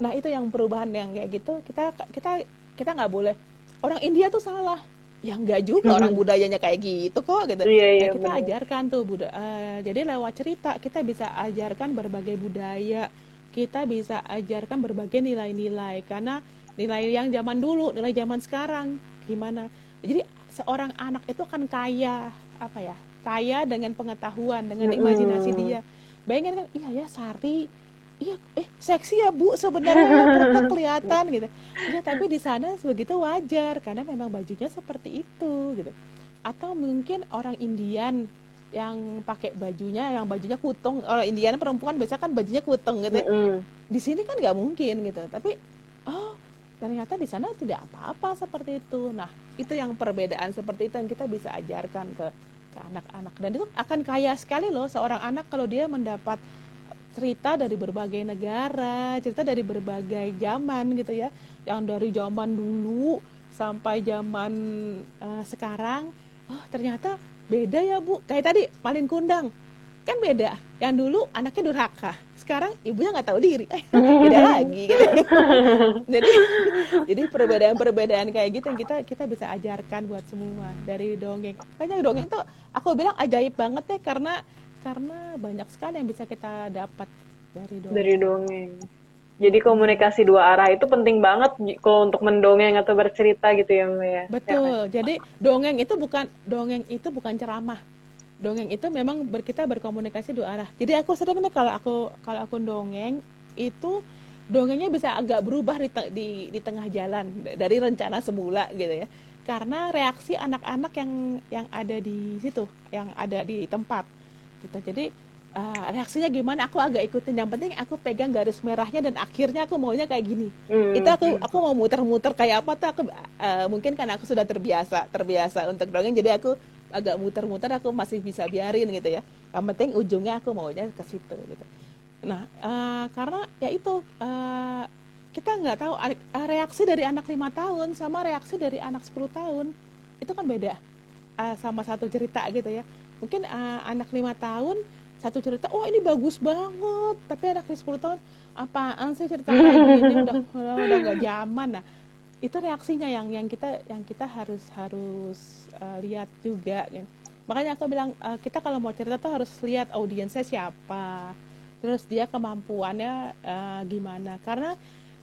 nah itu yang perubahan yang kayak gitu. Kita kita kita nggak boleh. Orang India tuh salah ya nggak juga orang budayanya kayak gitu kok gitu. Iya, iya, nah, kita bener. ajarkan tuh budaya uh, jadi lewat cerita kita bisa ajarkan berbagai budaya. Kita bisa ajarkan berbagai nilai-nilai karena nilai yang zaman dulu nilai zaman sekarang gimana? Jadi seorang anak itu kan kaya apa ya kaya dengan pengetahuan dengan imajinasi dia. Bayangin kan iya ya Sari iya eh seksi ya bu sebenarnya kelihatan gitu. Ya tapi di sana begitu wajar karena memang bajunya seperti itu gitu. Atau mungkin orang Indian yang pakai bajunya yang bajunya kutung orang Indian perempuan biasa kan bajunya kutung gitu. Mm -hmm. di sini kan nggak mungkin gitu. Tapi oh ternyata di sana tidak apa-apa seperti itu. Nah itu yang perbedaan seperti itu yang kita bisa ajarkan ke ke anak-anak. Dan itu akan kaya sekali loh seorang anak kalau dia mendapat cerita dari berbagai negara cerita dari berbagai zaman gitu ya. Yang dari zaman dulu sampai zaman uh, sekarang. Oh ternyata beda ya bu. Kayak tadi paling kundang. Kan beda. Yang dulu anaknya durhaka. Sekarang ibunya nggak tahu diri. Eh, beda [LAUGHS] lagi gitu. [LAUGHS] jadi jadi perbedaan-perbedaan kayak gitu yang kita kita bisa ajarkan buat semua. Dari dongeng. Kayaknya dongeng tuh aku bilang ajaib banget deh karena karena banyak sekali yang bisa kita dapat dari dongeng dari dongeng jadi komunikasi dua arah itu penting banget kalau untuk mendongeng atau bercerita gitu ya Mbak ya. Betul. Ya, Jadi dongeng itu bukan dongeng itu bukan ceramah dongeng itu memang ber, kita berkomunikasi dua arah. Jadi aku sering kalau aku kalau aku dongeng itu dongengnya bisa agak berubah di, di, di tengah jalan dari rencana semula gitu ya. Karena reaksi anak-anak yang yang ada di situ, yang ada di tempat. Gitu. Jadi uh, reaksinya gimana aku agak ikutin. Yang penting aku pegang garis merahnya dan akhirnya aku maunya kayak gini. Hmm. itu aku aku mau muter-muter kayak apa tuh aku uh, mungkin karena aku sudah terbiasa terbiasa untuk dongeng jadi aku agak muter-muter aku masih bisa biarin gitu ya. Yang penting ujungnya aku maunya ke situ gitu. Nah uh, karena ya itu uh, kita nggak tahu reaksi dari anak lima tahun sama reaksi dari anak 10 tahun itu kan beda uh, sama satu cerita gitu ya mungkin uh, anak lima tahun satu cerita oh ini bagus banget. Tapi anak 10 tahun apaan sih cerita kayak gini? [LAUGHS] Udah udah nggak zaman. Nah itu reaksinya yang yang kita yang kita harus harus uh, lihat juga ya. makanya aku bilang uh, kita kalau mau cerita tuh harus lihat audiensnya siapa terus dia kemampuannya uh, gimana. Karena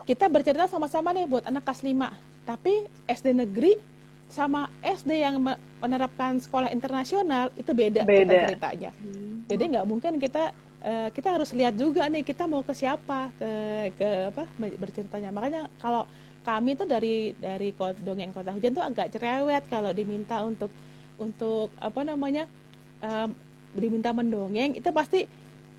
kita bercerita sama-sama nih buat anak kelas 5 tapi SD negeri sama SD yang menerapkan sekolah internasional itu beda, beda. ceritanya hmm. jadi nggak mungkin kita uh, kita harus lihat juga nih kita mau ke siapa ke ke apa berceritanya makanya kalau kami tuh dari dari dongeng kota hujan tuh agak cerewet kalau diminta untuk untuk apa namanya um, diminta mendongeng itu pasti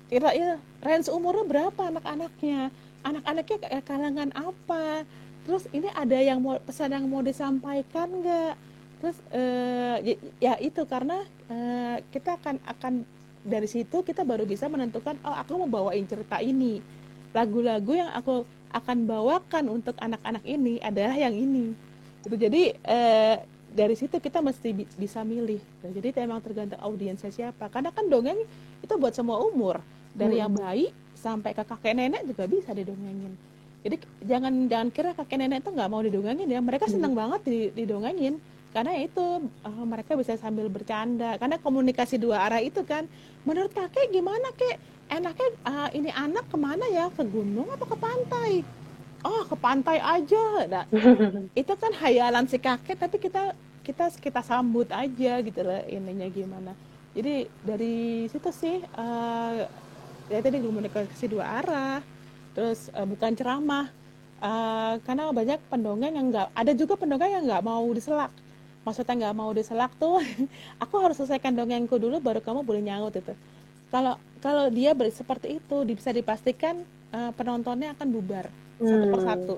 kira ya range umurnya berapa anak-anaknya anak-anaknya kalangan apa terus ini ada yang mau pesan yang mau disampaikan nggak terus uh, ya, itu karena uh, kita akan akan dari situ kita baru bisa menentukan oh aku mau bawain cerita ini lagu-lagu yang aku akan bawakan untuk anak-anak ini adalah yang ini. Gitu. Jadi eh, dari situ kita mesti bi bisa milih. Jadi memang tergantung audiensnya siapa. Karena kan dongeng itu buat semua umur, dari hmm. yang bayi sampai ke kakek nenek juga bisa didongengin. Jadi jangan jangan kira kakek nenek itu nggak mau didongengin ya. Mereka hmm. senang banget didongengin karena itu uh, mereka bisa sambil bercanda. Karena komunikasi dua arah itu kan. Menurut kakek gimana kek? enaknya uh, ini anak ke mana ya ke gunung atau ke pantai oh ke pantai aja nah, [LAUGHS] itu kan hayalan si kakek tapi kita kita kita sambut aja gitu lah ininya gimana jadi dari situ sih uh, ya tadi komunikasi dua arah terus uh, bukan ceramah. Uh, karena banyak pendongeng yang nggak ada juga pendongeng yang nggak mau diselak. Maksudnya nggak mau diselak tuh [LAUGHS] aku harus selesaikan dongengku dulu baru kamu boleh nyaut itu. Kalau kalau dia ber, seperti itu bisa dipastikan uh, penontonnya akan bubar hmm. satu. Persatu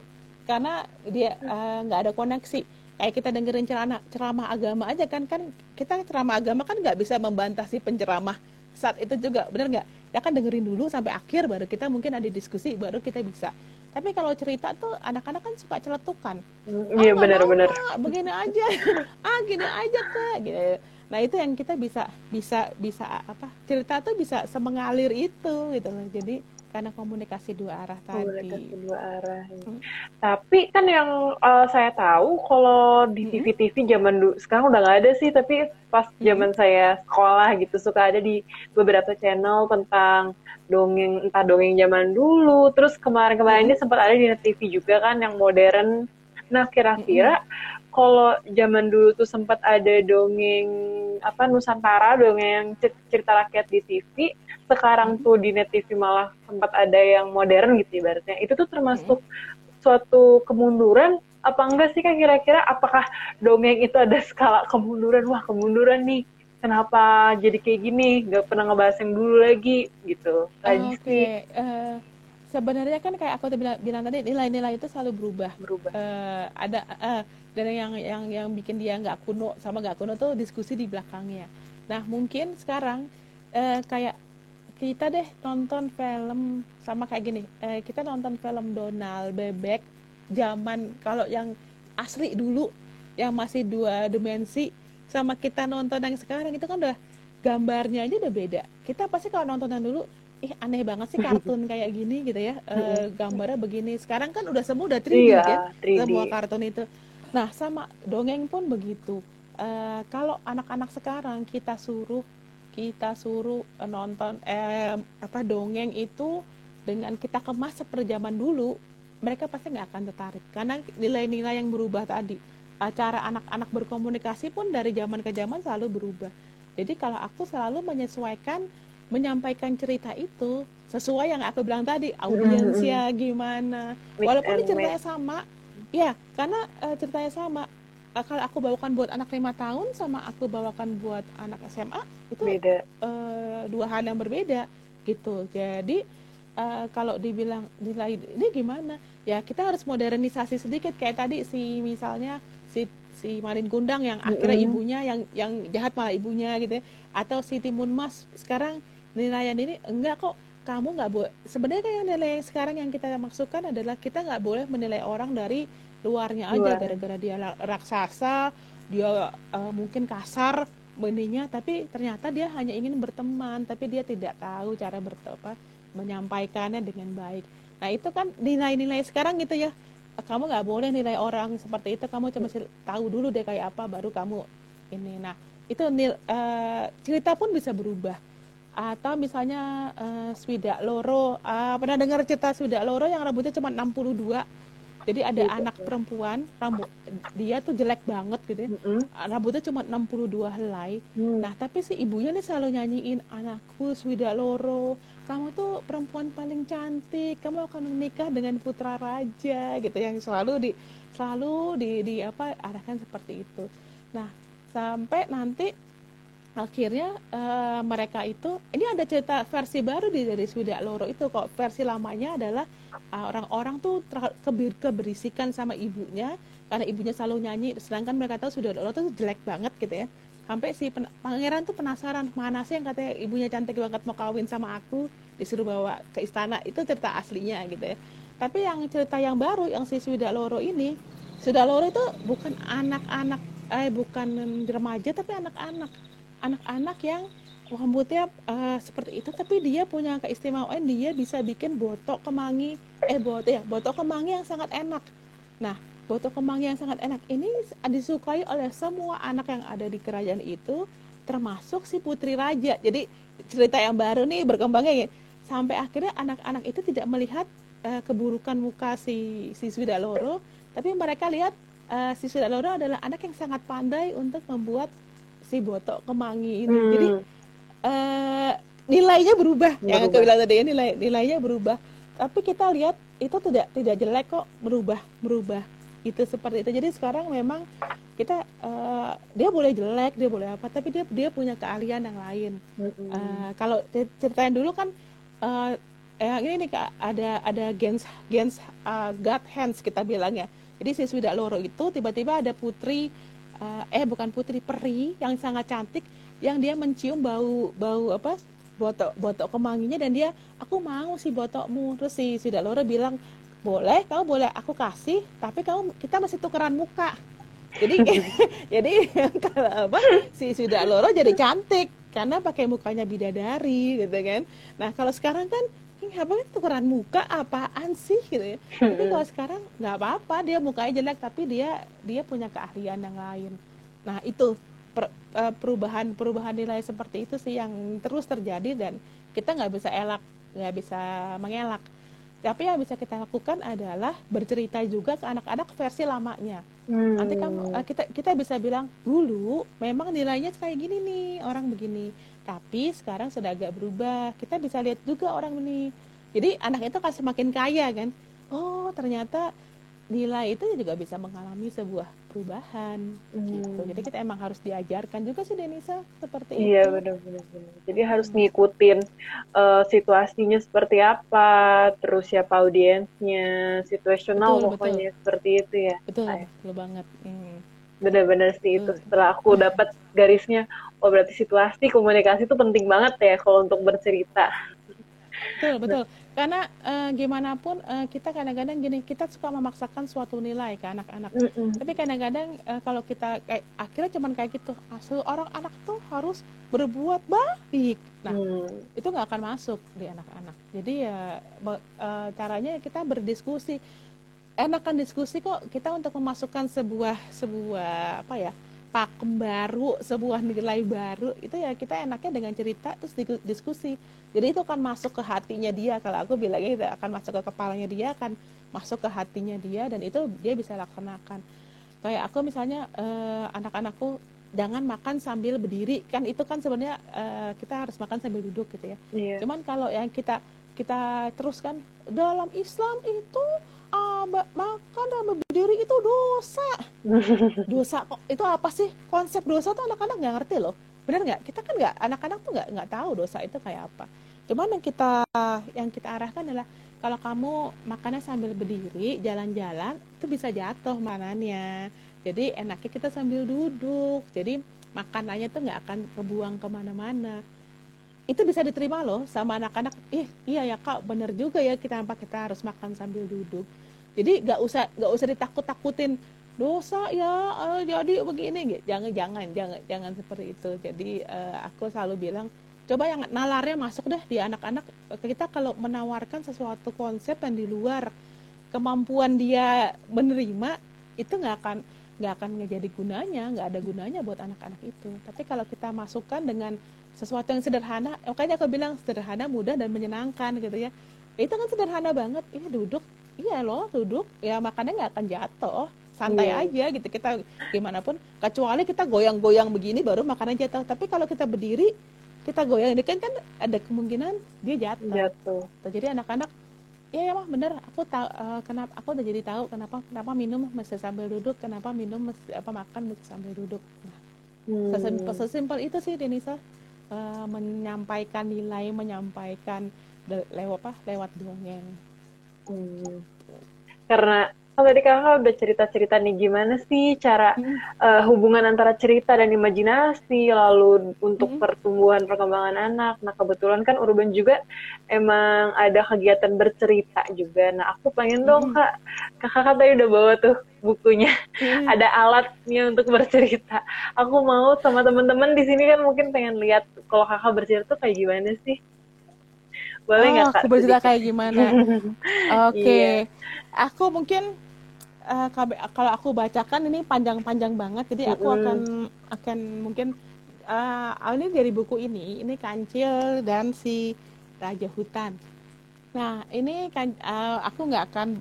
karena dia nggak uh, ada koneksi. Kayak kita dengerin ceramah ceramah agama aja kan kan kita ceramah agama kan nggak bisa membantah si penceramah saat itu juga bener nggak? Ya kan dengerin dulu sampai akhir baru kita mungkin ada diskusi baru kita bisa. Tapi kalau cerita tuh anak-anak kan suka celetukan. Hmm, iya oh, benar-benar begini aja. [LAUGHS] Ah gini aja kak gitu Nah itu yang kita bisa bisa bisa apa cerita tuh bisa semengalir itu gitu loh. Jadi karena komunikasi dua arah tadi. Komunikasi dua arah. Ya. Hmm. Tapi kan yang uh, saya tahu kalau di TV-TV hmm. zaman dulu sekarang udah nggak ada sih. Tapi pas hmm. zaman saya sekolah gitu suka ada di beberapa channel tentang dongeng entah dongeng zaman dulu. Terus kemarin-kemarin hmm. ini sempat ada di TV juga kan yang modern. Nah kira-kira hmm kalau zaman dulu tuh sempat ada dongeng apa Nusantara dongeng cerita rakyat di TV sekarang tuh di net TV malah sempat ada yang modern gitu ibaratnya. Itu tuh termasuk suatu kemunduran apa enggak sih kan kira-kira? Apakah dongeng itu ada skala kemunduran? Wah kemunduran nih. Kenapa jadi kayak gini? Nggak pernah ngebahas yang dulu lagi gitu. Oke okay. uh, sebenarnya kan kayak aku bilang, bilang tadi nilai-nilai itu selalu berubah. Berubah. Uh, ada uh, dan yang yang yang bikin dia nggak kuno sama nggak kuno tuh diskusi di belakangnya. Nah mungkin sekarang eh, kayak kita deh nonton film sama kayak gini. Eh, kita nonton film Donald bebek zaman kalau yang asli dulu yang masih dua dimensi sama kita nonton yang sekarang itu kan udah gambarnya aja udah beda. Kita pasti kalau nonton yang dulu ih aneh banget sih kartun [LAUGHS] kayak gini gitu ya. E, gambarnya begini. Sekarang kan udah semua udah 3D iya, kan 3D. semua kartun itu. Nah, sama dongeng pun begitu. Uh, kalau anak-anak sekarang kita suruh kita suruh nonton eh, apa dongeng itu dengan kita kemas seperti zaman dulu, mereka pasti nggak akan tertarik karena nilai-nilai yang berubah tadi. Cara anak-anak berkomunikasi pun dari zaman ke zaman selalu berubah. Jadi kalau aku selalu menyesuaikan menyampaikan cerita itu sesuai yang aku bilang tadi, audiensnya gimana. Walaupun ceritanya sama, Ya, karena uh, ceritanya sama. Kalau aku bawakan buat anak lima tahun sama aku bawakan buat anak SMA itu Beda. Uh, dua hal yang berbeda gitu. Jadi uh, kalau dibilang nilai ini gimana? Ya kita harus modernisasi sedikit kayak tadi si misalnya si si Marin Gundang yang akhirnya mm -hmm. ibunya yang yang jahat malah ibunya gitu ya. Atau si Timun Mas sekarang nilaian ini enggak kok kamu nggak boleh sebenarnya yang nilai yang sekarang yang kita maksudkan adalah kita nggak boleh menilai orang dari luarnya aja gara-gara dia raksasa dia uh, mungkin kasar benihnya tapi ternyata dia hanya ingin berteman tapi dia tidak tahu cara berteman menyampaikannya dengan baik. Nah itu kan nilai-nilai sekarang gitu ya. Kamu nggak boleh nilai orang seperti itu. Kamu coba tahu dulu deh kayak apa baru kamu ini. Nah itu nil, uh, cerita pun bisa berubah. Atau misalnya uh, Swidak Loro uh, pernah dengar cerita Swidak Loro yang rambutnya cuma 62 jadi ada gitu, anak perempuan rambut dia tuh jelek banget gitu ya. Mm-hmm. rambutnya cuma 62 helai. Mm. nah tapi si ibunya nih selalu nyanyiin anakku Swidak Loro kamu tuh perempuan paling cantik. Kamu akan menikah dengan putra raja gitu. Yang selalu di selalu di, di apa arahkan seperti itu. Nah sampai nanti akhirnya uh, mereka itu ini ada cerita versi baru di dari Swidak Loro itu kok. Versi lamanya adalah uh, orang-orang tuh keber keberisikan sama ibunya karena ibunya selalu nyanyi. Sedangkan mereka tahu Swidak Loro tuh jelek banget gitu ya. Sampai si pangeran tuh penasaran mana sih yang katanya ibunya cantik banget mau kawin sama aku? Disuruh bawa ke istana. Itu cerita aslinya gitu ya. Tapi yang cerita yang baru yang si Swidak Loro ini Swidak Loro itu bukan anak-anak eh bukan remaja tapi anak-anak anak-anak yang rambutnya uh, seperti itu tapi dia punya keistimewaan dia bisa bikin botok kemangi eh botok ya botok kemangi yang sangat enak. Nah botok kemangi yang sangat enak ini disukai oleh semua anak yang ada di kerajaan itu termasuk si putri raja. Jadi cerita yang baru nih berkembangnya ya sampai akhirnya anak-anak itu tidak melihat uh, keburukan muka si si Loro tapi mereka lihat uh, si Loro adalah anak yang sangat pandai untuk membuat si botok kemangi ini. Hmm. Jadi uh, nilainya berubah. berubah. Yang aku bilang tadi ya nilai nilainya berubah. Tapi kita lihat itu tidak tidak jelek kok berubah berubah itu seperti itu. Jadi sekarang memang kita uh, dia boleh jelek dia boleh apa tapi dia dia punya keahlian yang lain. Hmm. Uh, kalau ceritain dulu kan uh, yang ini nih kak ada ada gens gens uh, God hands kita bilangnya. Jadi si Swida Loro itu tiba-tiba ada putri uh, eh bukan putri peri yang sangat cantik yang dia mencium bau bau apa botok botok kemanginya dan dia aku mau si botokmu. Terus si si Dalora bilang boleh kamu boleh aku kasih tapi kamu kita masih tukeran muka. Jadi [LAUGHS] jadi [LAUGHS] apa si sudah loro jadi cantik karena pakai mukanya bidadari gitu kan. Nah kalau sekarang kan ini apa tukeran muka apaan sih gitu ya. [LAUGHS] Tapi kalau sekarang nggak apa-apa dia mukanya jelek tapi dia dia punya keahlian yang lain. Nah itu per, uh, perubahan perubahan nilai seperti itu sih yang terus terjadi dan kita nggak bisa elak nggak bisa mengelak. Tapi yang bisa kita lakukan adalah bercerita juga ke anak-anak versi lamanya. Hmm. nanti kamu uh, kita kita bisa bilang dulu memang nilainya kayak gini nih orang begini tapi sekarang sudah agak berubah. Kita bisa lihat juga orang ini. Jadi anak itu kan semakin kaya kan? Oh ternyata nilai itu juga bisa mengalami sebuah perubahan hmm. gitu. Jadi kita emang harus diajarkan juga sih Denisa seperti iya, itu. iya benar-benar jadi harus ngikutin uh, situasinya seperti apa terus siapa audiensnya situasional betul, pokoknya betul. seperti itu ya. Betul betul banget. Hmm. benar-benar sih itu. Setelah aku dapat garisnya oh berarti situasi komunikasi itu penting banget ya kalau untuk bercerita. Betul betul. Karena uh, gimana pun uh, kita kadang-kadang gini kita suka memaksakan suatu nilai ke anak-anak. Mm -mm. tapi kadang-kadang uh, kalau kita kayak akhirnya cuman kayak gitu asal orang anak tuh harus berbuat baik. Nah mm. itu nggak akan masuk di anak-anak. Jadi ya uh, caranya kita berdiskusi. Enakan diskusi kok kita untuk memasukkan sebuah sebuah apa ya pakem baru, sebuah nilai baru, itu ya kita enaknya dengan cerita terus diskusi. Jadi itu akan masuk ke hatinya dia. Kalau aku bilangnya itu akan masuk ke kepalanya dia, akan masuk ke hatinya dia dan itu dia bisa laksanakan. Kayak aku misalnya eh, anak-anakku jangan makan sambil berdiri kan itu kan sebenarnya eh, kita harus makan sambil duduk gitu ya. Yeah. Cuman kalau yang kita kita teruskan dalam Islam itu makan dan berdiri itu dosa. [LAUGHS] dosa kok itu apa sih? Konsep dosa tuh anak-anak nggak ngerti loh. Benar nggak? Kita kan nggak anak-anak tuh nggak nggak tahu dosa itu kayak apa. Cuman yang kita yang kita arahkan adalah kalau kamu makannya sambil berdiri, jalan-jalan itu bisa jatuh manannya. Jadi enaknya kita sambil duduk. Jadi makanannya tuh nggak akan kebuang ke mana-mana itu bisa diterima loh sama anak-anak ih iya ya kak bener juga ya kita apa kita harus makan sambil duduk jadi nggak usah nggak usah ditakut-takutin dosa ya uh, jadi begini. Gitu jangan jangan jangan jangan seperti itu. Jadi uh, aku selalu bilang coba yang nalarnya masuk deh di anak-anak. Kita kalau menawarkan sesuatu konsep yang di luar kemampuan dia menerima itu nggak akan nggak akan jadi gunanya nggak ada gunanya buat anak-anak itu. Tapi kalau kita masukkan dengan sesuatu yang sederhana makanya aku bilang sederhana mudah dan menyenangkan gitu ya. Itu kan sederhana banget. Ini duduk iya loh duduk. Ya makannya nggak akan jatuh. Santai yeah. aja gitu. Kita gimana pun kecuali kita goyang-goyang begini baru makanan jatuh. Tapi kalau kita berdiri kita goyang. Ini kan kan ada kemungkinan dia jatuh, jatuh. jadi anak-anak Iya ya mah bener. Aku tahu uh, kenapa aku udah jadi tahu kenapa kenapa minum mesti sambil duduk. Kenapa minum mesti apa makan mesti sambil duduk. Nah hmm. sesimpel, sesimpel itu sih Denisa. Uh, menyampaikan nilai menyampaikan lewat apa lewat dongeng hmm. karena kalau tadi kakak udah cerita-cerita nih gimana sih cara hmm. uh, hubungan antara cerita dan imajinasi, lalu untuk hmm. pertumbuhan perkembangan anak. Nah kebetulan kan Urban juga emang ada kegiatan bercerita juga. Nah aku pengen dong hmm. kak, kakak kan tadi udah bawa tuh bukunya, hmm. ada alatnya untuk bercerita. Aku mau sama teman-teman di sini kan mungkin pengen lihat kalau kakak bercerita tuh kayak gimana sih? Boleh nggak oh, kak? Aku bercerita kayak gimana? [LAUGHS] Oke, okay. iya. aku mungkin uh, kalau aku bacakan ini panjang-panjang banget, jadi aku akan akan mungkin uh, ini dari buku ini, ini Kancil dan si Raja Hutan. Nah ini kan uh, aku nggak akan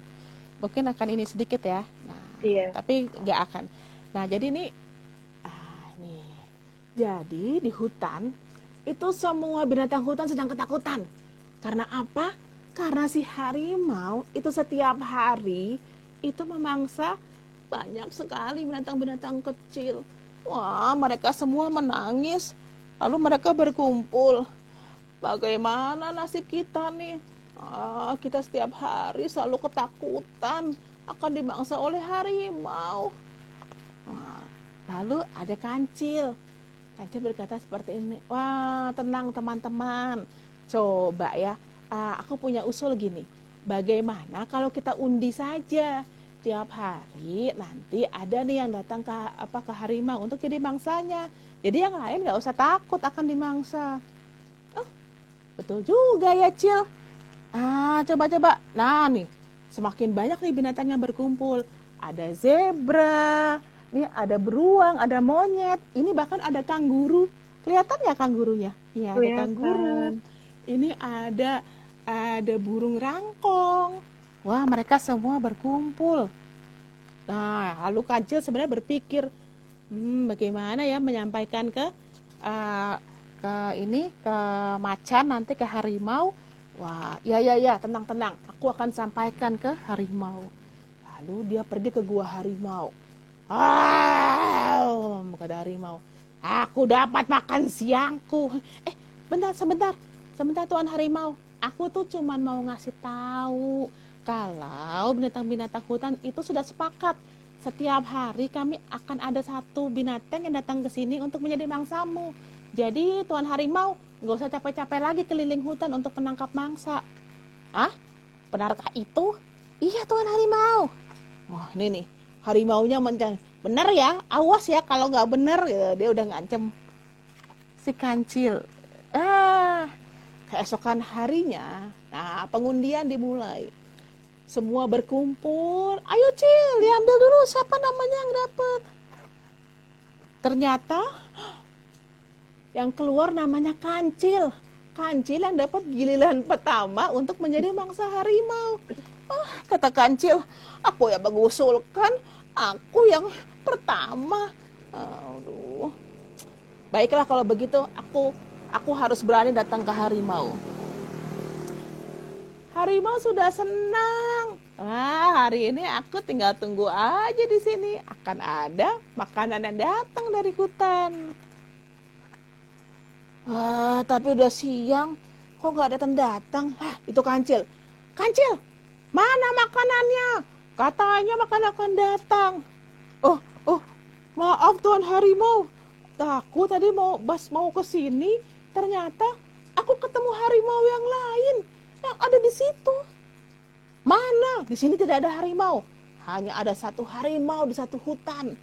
mungkin akan ini sedikit ya, nah, iya. tapi nggak akan. Nah jadi ini, ah, nih, jadi di hutan itu semua binatang hutan sedang ketakutan karena apa? Karena si harimau itu setiap hari itu memangsa banyak sekali binatang-binatang kecil. Wah, mereka semua menangis. Lalu mereka berkumpul. Bagaimana nasib kita nih? Ah, kita setiap hari selalu ketakutan akan dimangsa oleh harimau. Lalu ada kancil. Kancil berkata seperti ini. Wah, tenang teman-teman Coba ya, uh, aku punya usul gini. Bagaimana kalau kita undi saja tiap hari nanti ada nih yang datang ke apa ke harimau untuk jadi mangsanya. Jadi yang lain nggak usah takut akan dimangsa. Oh, betul juga ya Cil. Ah, coba-coba. Nah nih, semakin banyak nih binatang yang berkumpul. Ada zebra, nih ada beruang, ada monyet. Ini bahkan ada kanguru. Kelihatan ya kangurunya? Iya, ada kanguru ini ada ada burung rangkong. Wah, mereka semua berkumpul. Nah, lalu Kancil sebenarnya berpikir, hmm, bagaimana ya menyampaikan ke uh, ke ini ke macan nanti ke harimau. Wah, ya ya ya, tenang-tenang. Aku akan sampaikan ke harimau. Lalu dia pergi ke gua harimau. Ah, kata harimau. Aku dapat makan siangku. Eh, bentar, sebentar Sebentar Tuan Harimau, aku tuh cuma mau ngasih tahu kalau binatang-binatang hutan itu sudah sepakat setiap hari kami akan ada satu binatang yang datang ke sini untuk menjadi mangsamu. Jadi Tuan Harimau nggak usah capek-capek lagi keliling hutan untuk menangkap mangsa. Ah, benarkah itu? Iya Tuan Harimau. Wah ini nih, harimaunya mencang. Bener ya, awas ya kalau nggak bener ya, dia udah ngancem. Si kancil. Ah, keesokan harinya, nah pengundian dimulai. Semua berkumpul, ayo Cil, diambil dulu siapa namanya yang dapat. Ternyata yang keluar namanya Kancil. Kancil yang dapat giliran pertama untuk menjadi mangsa harimau. Oh, kata Kancil, aku yang mengusulkan, aku yang pertama. Aduh. Baiklah kalau begitu, aku Aku harus berani datang ke harimau. Harimau sudah senang. Ah, hari ini aku tinggal tunggu aja di sini. Akan ada makanan yang datang dari hutan. Ah, tapi udah siang. Kok nggak datang-datang? Hah, itu kancil. Kancil, mana makanannya? Katanya makan akan datang. Oh, oh, maaf Tuan Harimau. Aku tadi mau bas mau ke sini, Ternyata aku ketemu harimau yang lain yang ada di situ. Mana? Di sini tidak ada harimau. Hanya ada satu harimau di satu hutan.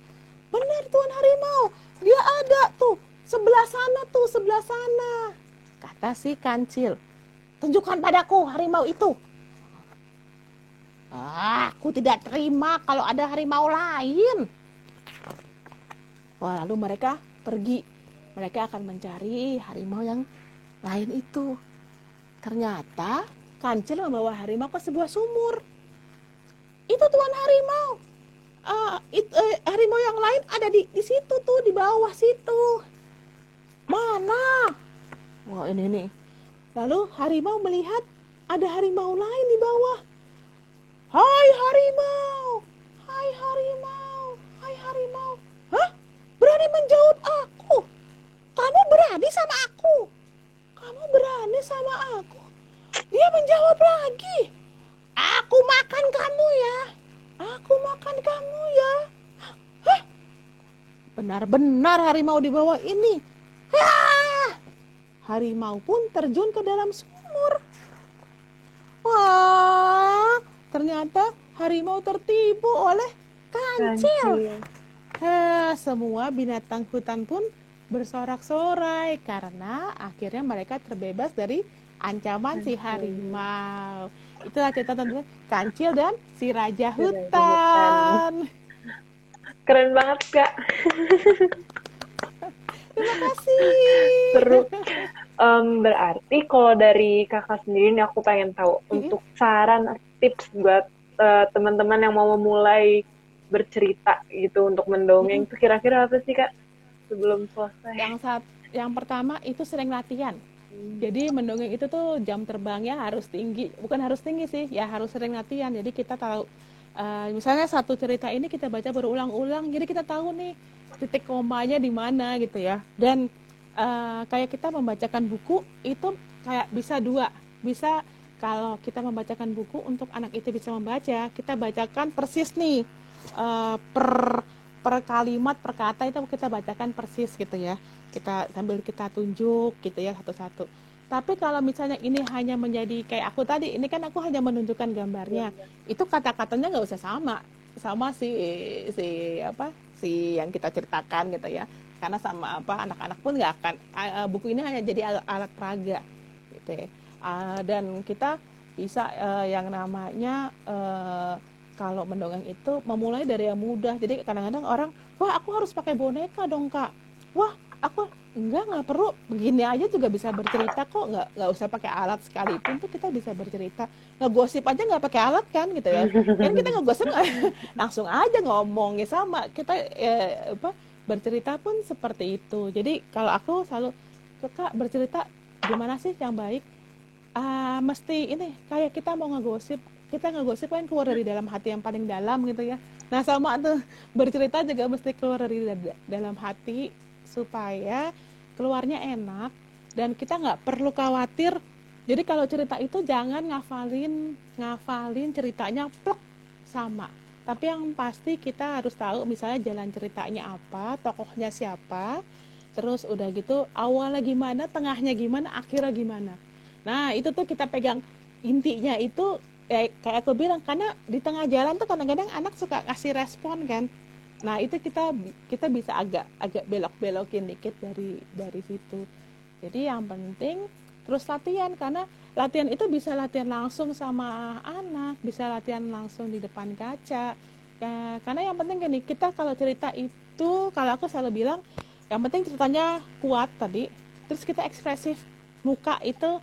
Benar Tuan Harimau, dia ada tuh. Sebelah sana tuh, sebelah sana. Kata si kancil. Tunjukkan padaku harimau itu. Ah, aku tidak terima kalau ada harimau lain. Wah, lalu mereka pergi. Mereka akan mencari harimau yang lain itu. Ternyata kancil membawa harimau ke sebuah sumur. Itu tuan harimau. Uh, it, uh, harimau yang lain ada di, di situ tuh, di bawah situ. Mana? Wah, ini nih. Lalu harimau melihat ada harimau lain di bawah. Hai harimau, hai harimau, hai harimau. Hah? Berani menjauh aku? Kamu berani sama aku? Kamu berani sama aku? Dia menjawab lagi. Aku makan kamu ya. Aku makan kamu ya. Hah? Benar-benar harimau di bawah ini. Hah! Harimau pun terjun ke dalam sumur. Wah, ternyata harimau tertipu oleh kancil. Hah, semua binatang hutan pun bersorak-sorai karena akhirnya mereka terbebas dari ancaman si harimau. Itulah cerita tentang kancil dan si raja hutan. Keren banget kak. [LAUGHS] Terima kasih. Seru. Um, berarti kalau dari kakak sendiri nih aku pengen tahu mm-hmm. untuk saran tips buat uh, teman-teman yang mau memulai bercerita gitu untuk mendongeng mm-hmm. itu kira-kira apa sih kak sebelum selesai? Yang saat yang pertama itu sering latihan. Hmm. Jadi mendongeng itu tuh jam terbangnya harus tinggi, bukan harus tinggi sih, ya harus sering latihan. Jadi kita tahu, uh, misalnya satu cerita ini kita baca berulang-ulang, jadi kita tahu nih titik komanya di mana gitu ya. Dan uh, kayak kita membacakan buku itu kayak bisa dua bisa kalau kita membacakan buku untuk anak itu bisa membaca kita bacakan persis nih uh, per per kalimat per kata itu kita bacakan persis gitu ya. Kita sambil kita tunjuk gitu ya satu-satu. Tapi kalau misalnya ini hanya menjadi kayak aku tadi ini kan aku hanya menunjukkan gambarnya. Ya, ya. itu kata-katanya nggak usah sama. Sama si si apa si yang kita ceritakan gitu ya. Karena sama apa anak-anak pun nggak akan uh, buku ini hanya jadi alat, alat peraga gitu ya. Uh, dan kita bisa uh, yang namanya uh, kalau mendongeng itu memulai dari yang mudah. Jadi kadang-kadang orang wah aku harus pakai boneka dong kak. Wah aku enggak nggak perlu. Begini aja juga bisa bercerita kok. Nggak nggak usah pakai alat sekalipun tuh kita bisa bercerita. Ngegosip aja nggak pakai alat kan gitu ya. Kan kita ngegosip [LAUGHS] langsung aja ngomong ya sama. Kita ya, apa bercerita pun seperti itu. Jadi kalau aku selalu suka bercerita gimana sih yang baik? Uh, mesti ini kayak kita mau ngegosip kita ngegosip kan keluar dari dalam hati yang paling dalam gitu ya. Nah sama tuh bercerita juga mesti keluar dari dalam hati supaya keluarnya enak dan kita nggak perlu khawatir. Jadi kalau cerita itu jangan ngafalin ngafalin ceritanya plek sama. Tapi yang pasti kita harus tahu misalnya jalan ceritanya apa tokohnya siapa terus udah gitu awalnya gimana tengahnya gimana akhirnya gimana. Nah itu tuh kita pegang intinya itu eh, kayak aku bilang karena di tengah jalan tuh kadang-kadang anak suka ngasih respon kan. Nah itu kita kita bisa agak agak belok-belokin dikit dari dari situ. Jadi yang penting terus latihan karena latihan itu bisa latihan langsung sama anak bisa latihan langsung di depan kaca. Ya, karena yang penting gini kita kalau cerita itu kalau aku selalu bilang yang penting ceritanya kuat tadi terus kita ekspresif. Muka itu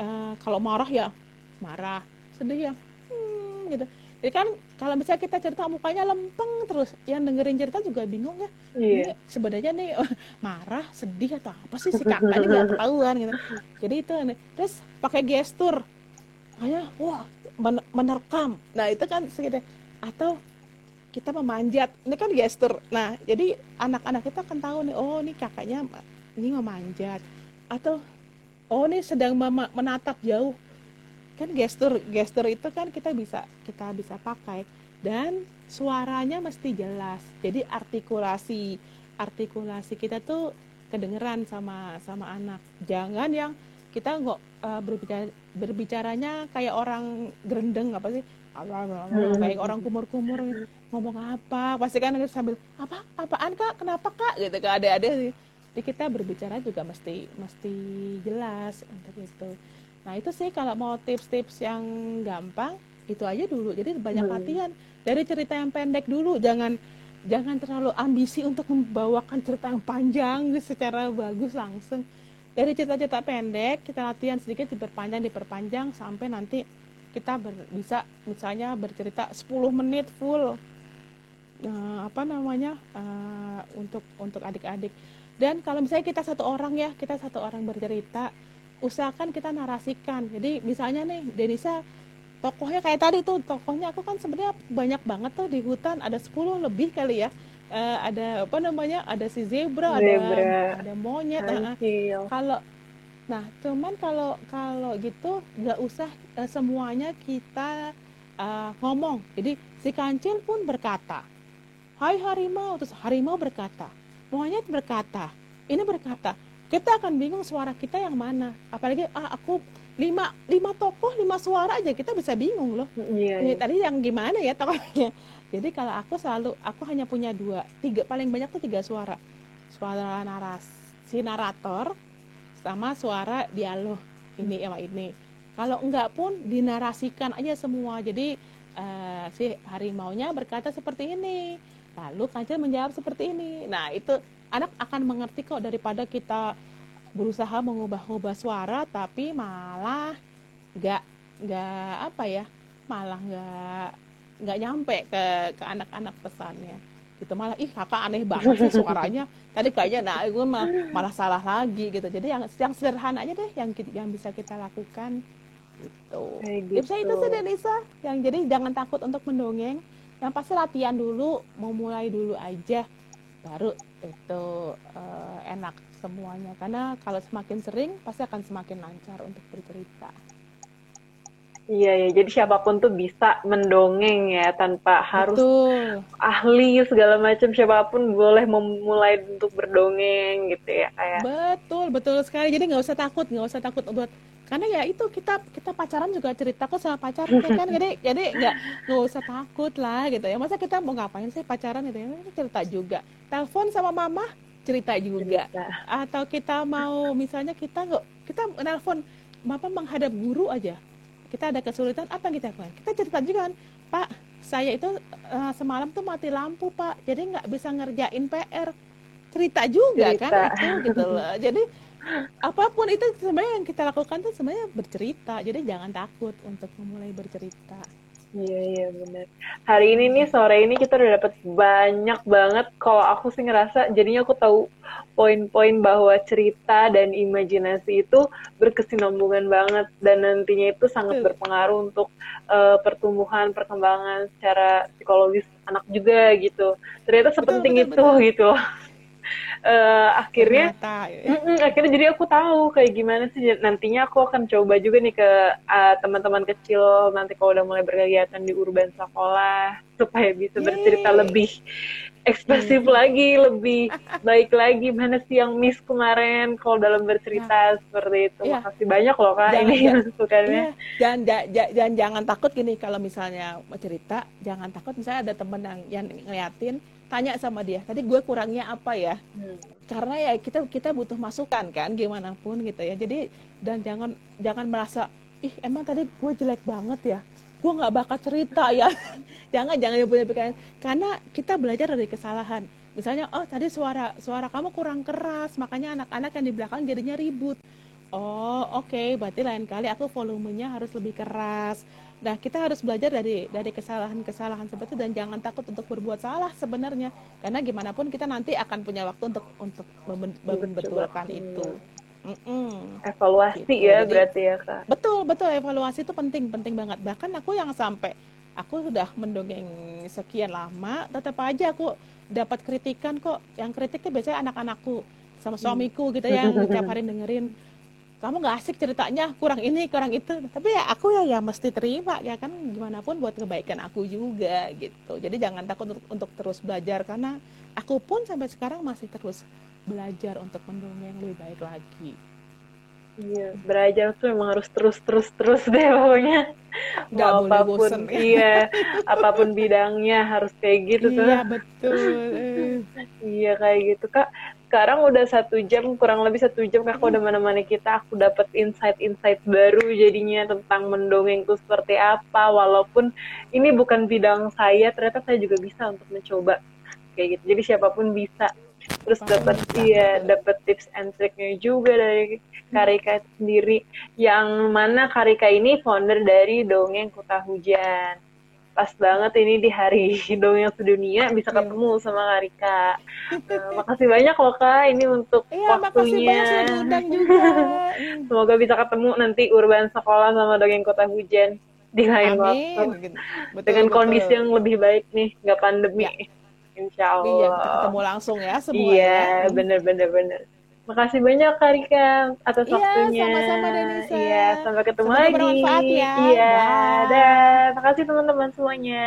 uh, kalau marah ya marah sedih ya. Hmm, gitu. Jadi kan kalau misalnya kita cerita mukanya lempeng terus yang dengerin cerita juga bingung ya. Yeah. sebenarnya nih [LAUGHS] marah sedih atau apa sih? Si kakaknya nggak [LAUGHS] ketahuan gitu. Jadi itu terus pakai gestur. Kayak wah menerkam. Nah itu kan segitu. Atau kita memanjat. Ini kan gestur. Nah jadi anak-anak kita akan tahu nih oh ini kakaknya ini memanjat. Atau oh ini sedang menatap jauh kan gestur gestur itu kan kita bisa kita bisa pakai. Dan suaranya mesti jelas. Jadi artikulasi artikulasi kita tuh kedengeran sama sama anak. Jangan yang kita nggak uh, berbicara berbicaranya kayak orang gerendeng apa sih? Hmm. kayak orang kumur-kumur ngomong apa? Pasti kan sambil apa? Apaan kak? Kenapa kak? Gitu kan ada-ada sih. Jadi kita berbicara juga mesti mesti jelas untuk itu Nah itu sih kalau mau tips-tips yang gampang, itu aja dulu. Jadi banyak hmm. latihan. Dari cerita yang pendek dulu jangan jangan terlalu ambisi untuk membawakan cerita yang panjang [LAUGHS] secara bagus langsung. Dari cerita-cerita pendek kita latihan sedikit diperpanjang diperpanjang sampai nanti kita ber, bisa misalnya bercerita 10 menit full. Uh, apa namanya? Uh, untuk untuk adik-adik. Dan kalau misalnya kita satu orang ya kita satu orang bercerita usahakan kita narasikan. Jadi misalnya nih Denisa tokohnya kayak tadi tuh tokohnya aku kan sebenarnya banyak banget tuh di hutan. Ada 10 lebih kali ya. Uh, ada apa namanya? Ada si zebra, zebra. ada ada monyet uh, kalau nah cuman kalau kalau gitu nggak usah uh, semuanya kita uh, ngomong. Jadi si kancil pun berkata hai harimau terus harimau berkata monyet berkata ini berkata kita akan bingung suara kita yang mana. Apalagi ah aku lima lima tokoh lima suara aja. Kita bisa bingung loh. Iya, iya. tadi yang gimana ya tokohnya? [LAUGHS] Jadi kalau aku selalu aku hanya punya dua tiga paling banyak tuh tiga suara. Suara naras si narator sama suara dialog ini sama ini. Kalau enggak pun dinarasikan aja semua. Jadi uh, si harimaunya berkata seperti ini lalu kancil menjawab seperti ini. Nah itu anak akan mengerti kok daripada kita berusaha mengubah-ubah suara tapi malah nggak nggak apa ya malah nggak nggak nyampe ke ke anak-anak pesannya. Gitu malah ih kakak aneh banget sih suaranya. Tadi kayaknya nah gue malah, malah salah lagi gitu. Jadi yang yang sederhana aja deh yang yang bisa kita lakukan. Gitu, gitu. bisa itu sih Denisa. Yang jadi jangan takut untuk mendongeng. Yang pasti latihan dulu mau mulai dulu aja baru itu uh, enak semuanya karena kalau semakin sering pasti akan semakin lancar untuk bercerita. Iya ya, jadi siapa pun tuh bisa mendongeng ya tanpa harus Betul. ahli segala macam siapa pun boleh memulai untuk berdongeng gitu ya kayak. Betul betul sekali. Jadi nggak usah takut, nggak usah takut buat karena ya itu kita kita pacaran juga cerita kok sama pacar ya kan? Jadi jadi nggak nggak usah takut lah gitu ya. Masa kita mau ngapain sih pacaran gitu ya? Cerita juga. Telepon sama mama cerita juga. Cerita. atau kita mau misalnya kita nggak kita nelfon bapak menghadap guru aja. Kita ada kesulitan apa yang kita lakukan? Kita cerita juga kan pak saya itu uh, semalam tuh mati lampu pak. Jadi nggak bisa ngerjain PR cerita juga kan, cerita. kan itu gitu loh. Jadi apa pun itu sebenarnya yang kita lakukan tuh sebenarnya bercerita jadi jangan takut untuk memulai bercerita Iya iya benar. Hari ini nih sore ini kita udah dapat banyak banget. Kalau aku sih ngerasa jadinya aku tahu poin-poin bahwa cerita dan imajinasi itu berkesinambungan banget dan nantinya itu sangat berpengaruh untuk uh, pertumbuhan perkembangan secara psikologis anak juga gitu. Ternyata sepenting betul, betul, itu betul. gitu uh, akhirnya ya. mm akhirnya jadi aku tahu kayak gimana sih nantinya aku akan coba juga nih ke uh, teman-teman kecil nanti kalau udah mulai berkegiatan di urban sekolah [LAUGHS] supaya bisa Yeay. bercerita lebih ekspresif hmm. lagi, lebih [LAUGHS] baik lagi. Mana sih yang miss kemarin kalau dalam bercerita nah. seperti itu. Ya. Makasih banyak loh kak jangan, ini masukannya. Ya. Jangan, jangan, jangan takut gini kalau misalnya mau cerita, jangan takut misalnya ada temen yang, yang ngeliatin, tanya sama dia tadi gue kurangnya apa ya? Hmm. karena ya kita kita butuh masukan kan gimana pun gitu ya. Jadi dan jangan jangan merasa ih emang tadi gue jelek banget ya? Gue nggak bakal cerita ya. [LAUGHS] Jangan jangan punya pikiran. Karena kita belajar dari kesalahan. Misalnya oh tadi suara suara kamu kurang keras makanya anak-anak yang di belakang jadinya ribut oh oke okay, berarti lain kali aku volumenya harus lebih keras Nah, kita harus belajar dari dari kesalahan-kesalahan seperti itu dan jangan takut untuk berbuat salah sebenarnya. Karena gimana pun kita nanti akan punya waktu untuk untuk membetulkan itu. Mm -mm. Evaluasi gitu. ya Jadi, berarti ya kak. Betul betul evaluasi itu penting penting banget. Bahkan aku yang sampai aku sudah mendongeng sekian lama, tetap aja aku dapat kritikan kok. Yang kritiknya biasanya anak-anakku sama suamiku gitu yang tiap hari dengerin kamu nggak asik ceritanya kurang ini kurang itu tapi ya aku ya ya mesti terima ya kan gimana pun buat kebaikan aku juga gitu jadi jangan takut untuk, untuk terus belajar karena aku pun sampai sekarang masih terus belajar untuk mendongeng yang lebih baik lagi Iya, belajar tuh memang harus terus terus terus deh pokoknya. Gak Mau boleh apa pun, bosen. [LAUGHS] Iya, apa pun bidangnya harus kayak gitu tuh. Iya betul. [LAUGHS] iya kayak gitu kak sekarang udah satu jam kurang lebih satu jam kakak udah mana-mana kita. Aku dapat insight-insight baru jadinya tentang mendongeng itu seperti apa. Walaupun ini bukan bidang saya ternyata saya juga bisa untuk mencoba. Kayak gitu. Jadi siapa pun bisa. Terus dapat iya dapat tips and triknya juga dari Karika sendiri. Yang mana Karika ini founder dari dongeng kota hujan pas banget ini di hari [LAUGHS] dongeng sedunia bisa iya. ketemu sama Karika uh, makasih banyak loh kak ini untuk iya, waktunya juga. [LAUGHS] semoga bisa ketemu nanti urban sekolah sama dongeng kota hujan di lain Amin. waktu betul, dengan betul. kondisi yang lebih baik nih nggak pandemi ya. Insya iya, Allah. Iya, ketemu langsung ya semua. Iya, ya. bener bener bener. Makasih banyak Karika atas iya, waktunya. Iya, sama-sama Denisa. Iya, sampai ketemu Semoga lagi. bermanfaat ya. Iya, dan makasih teman-teman semuanya.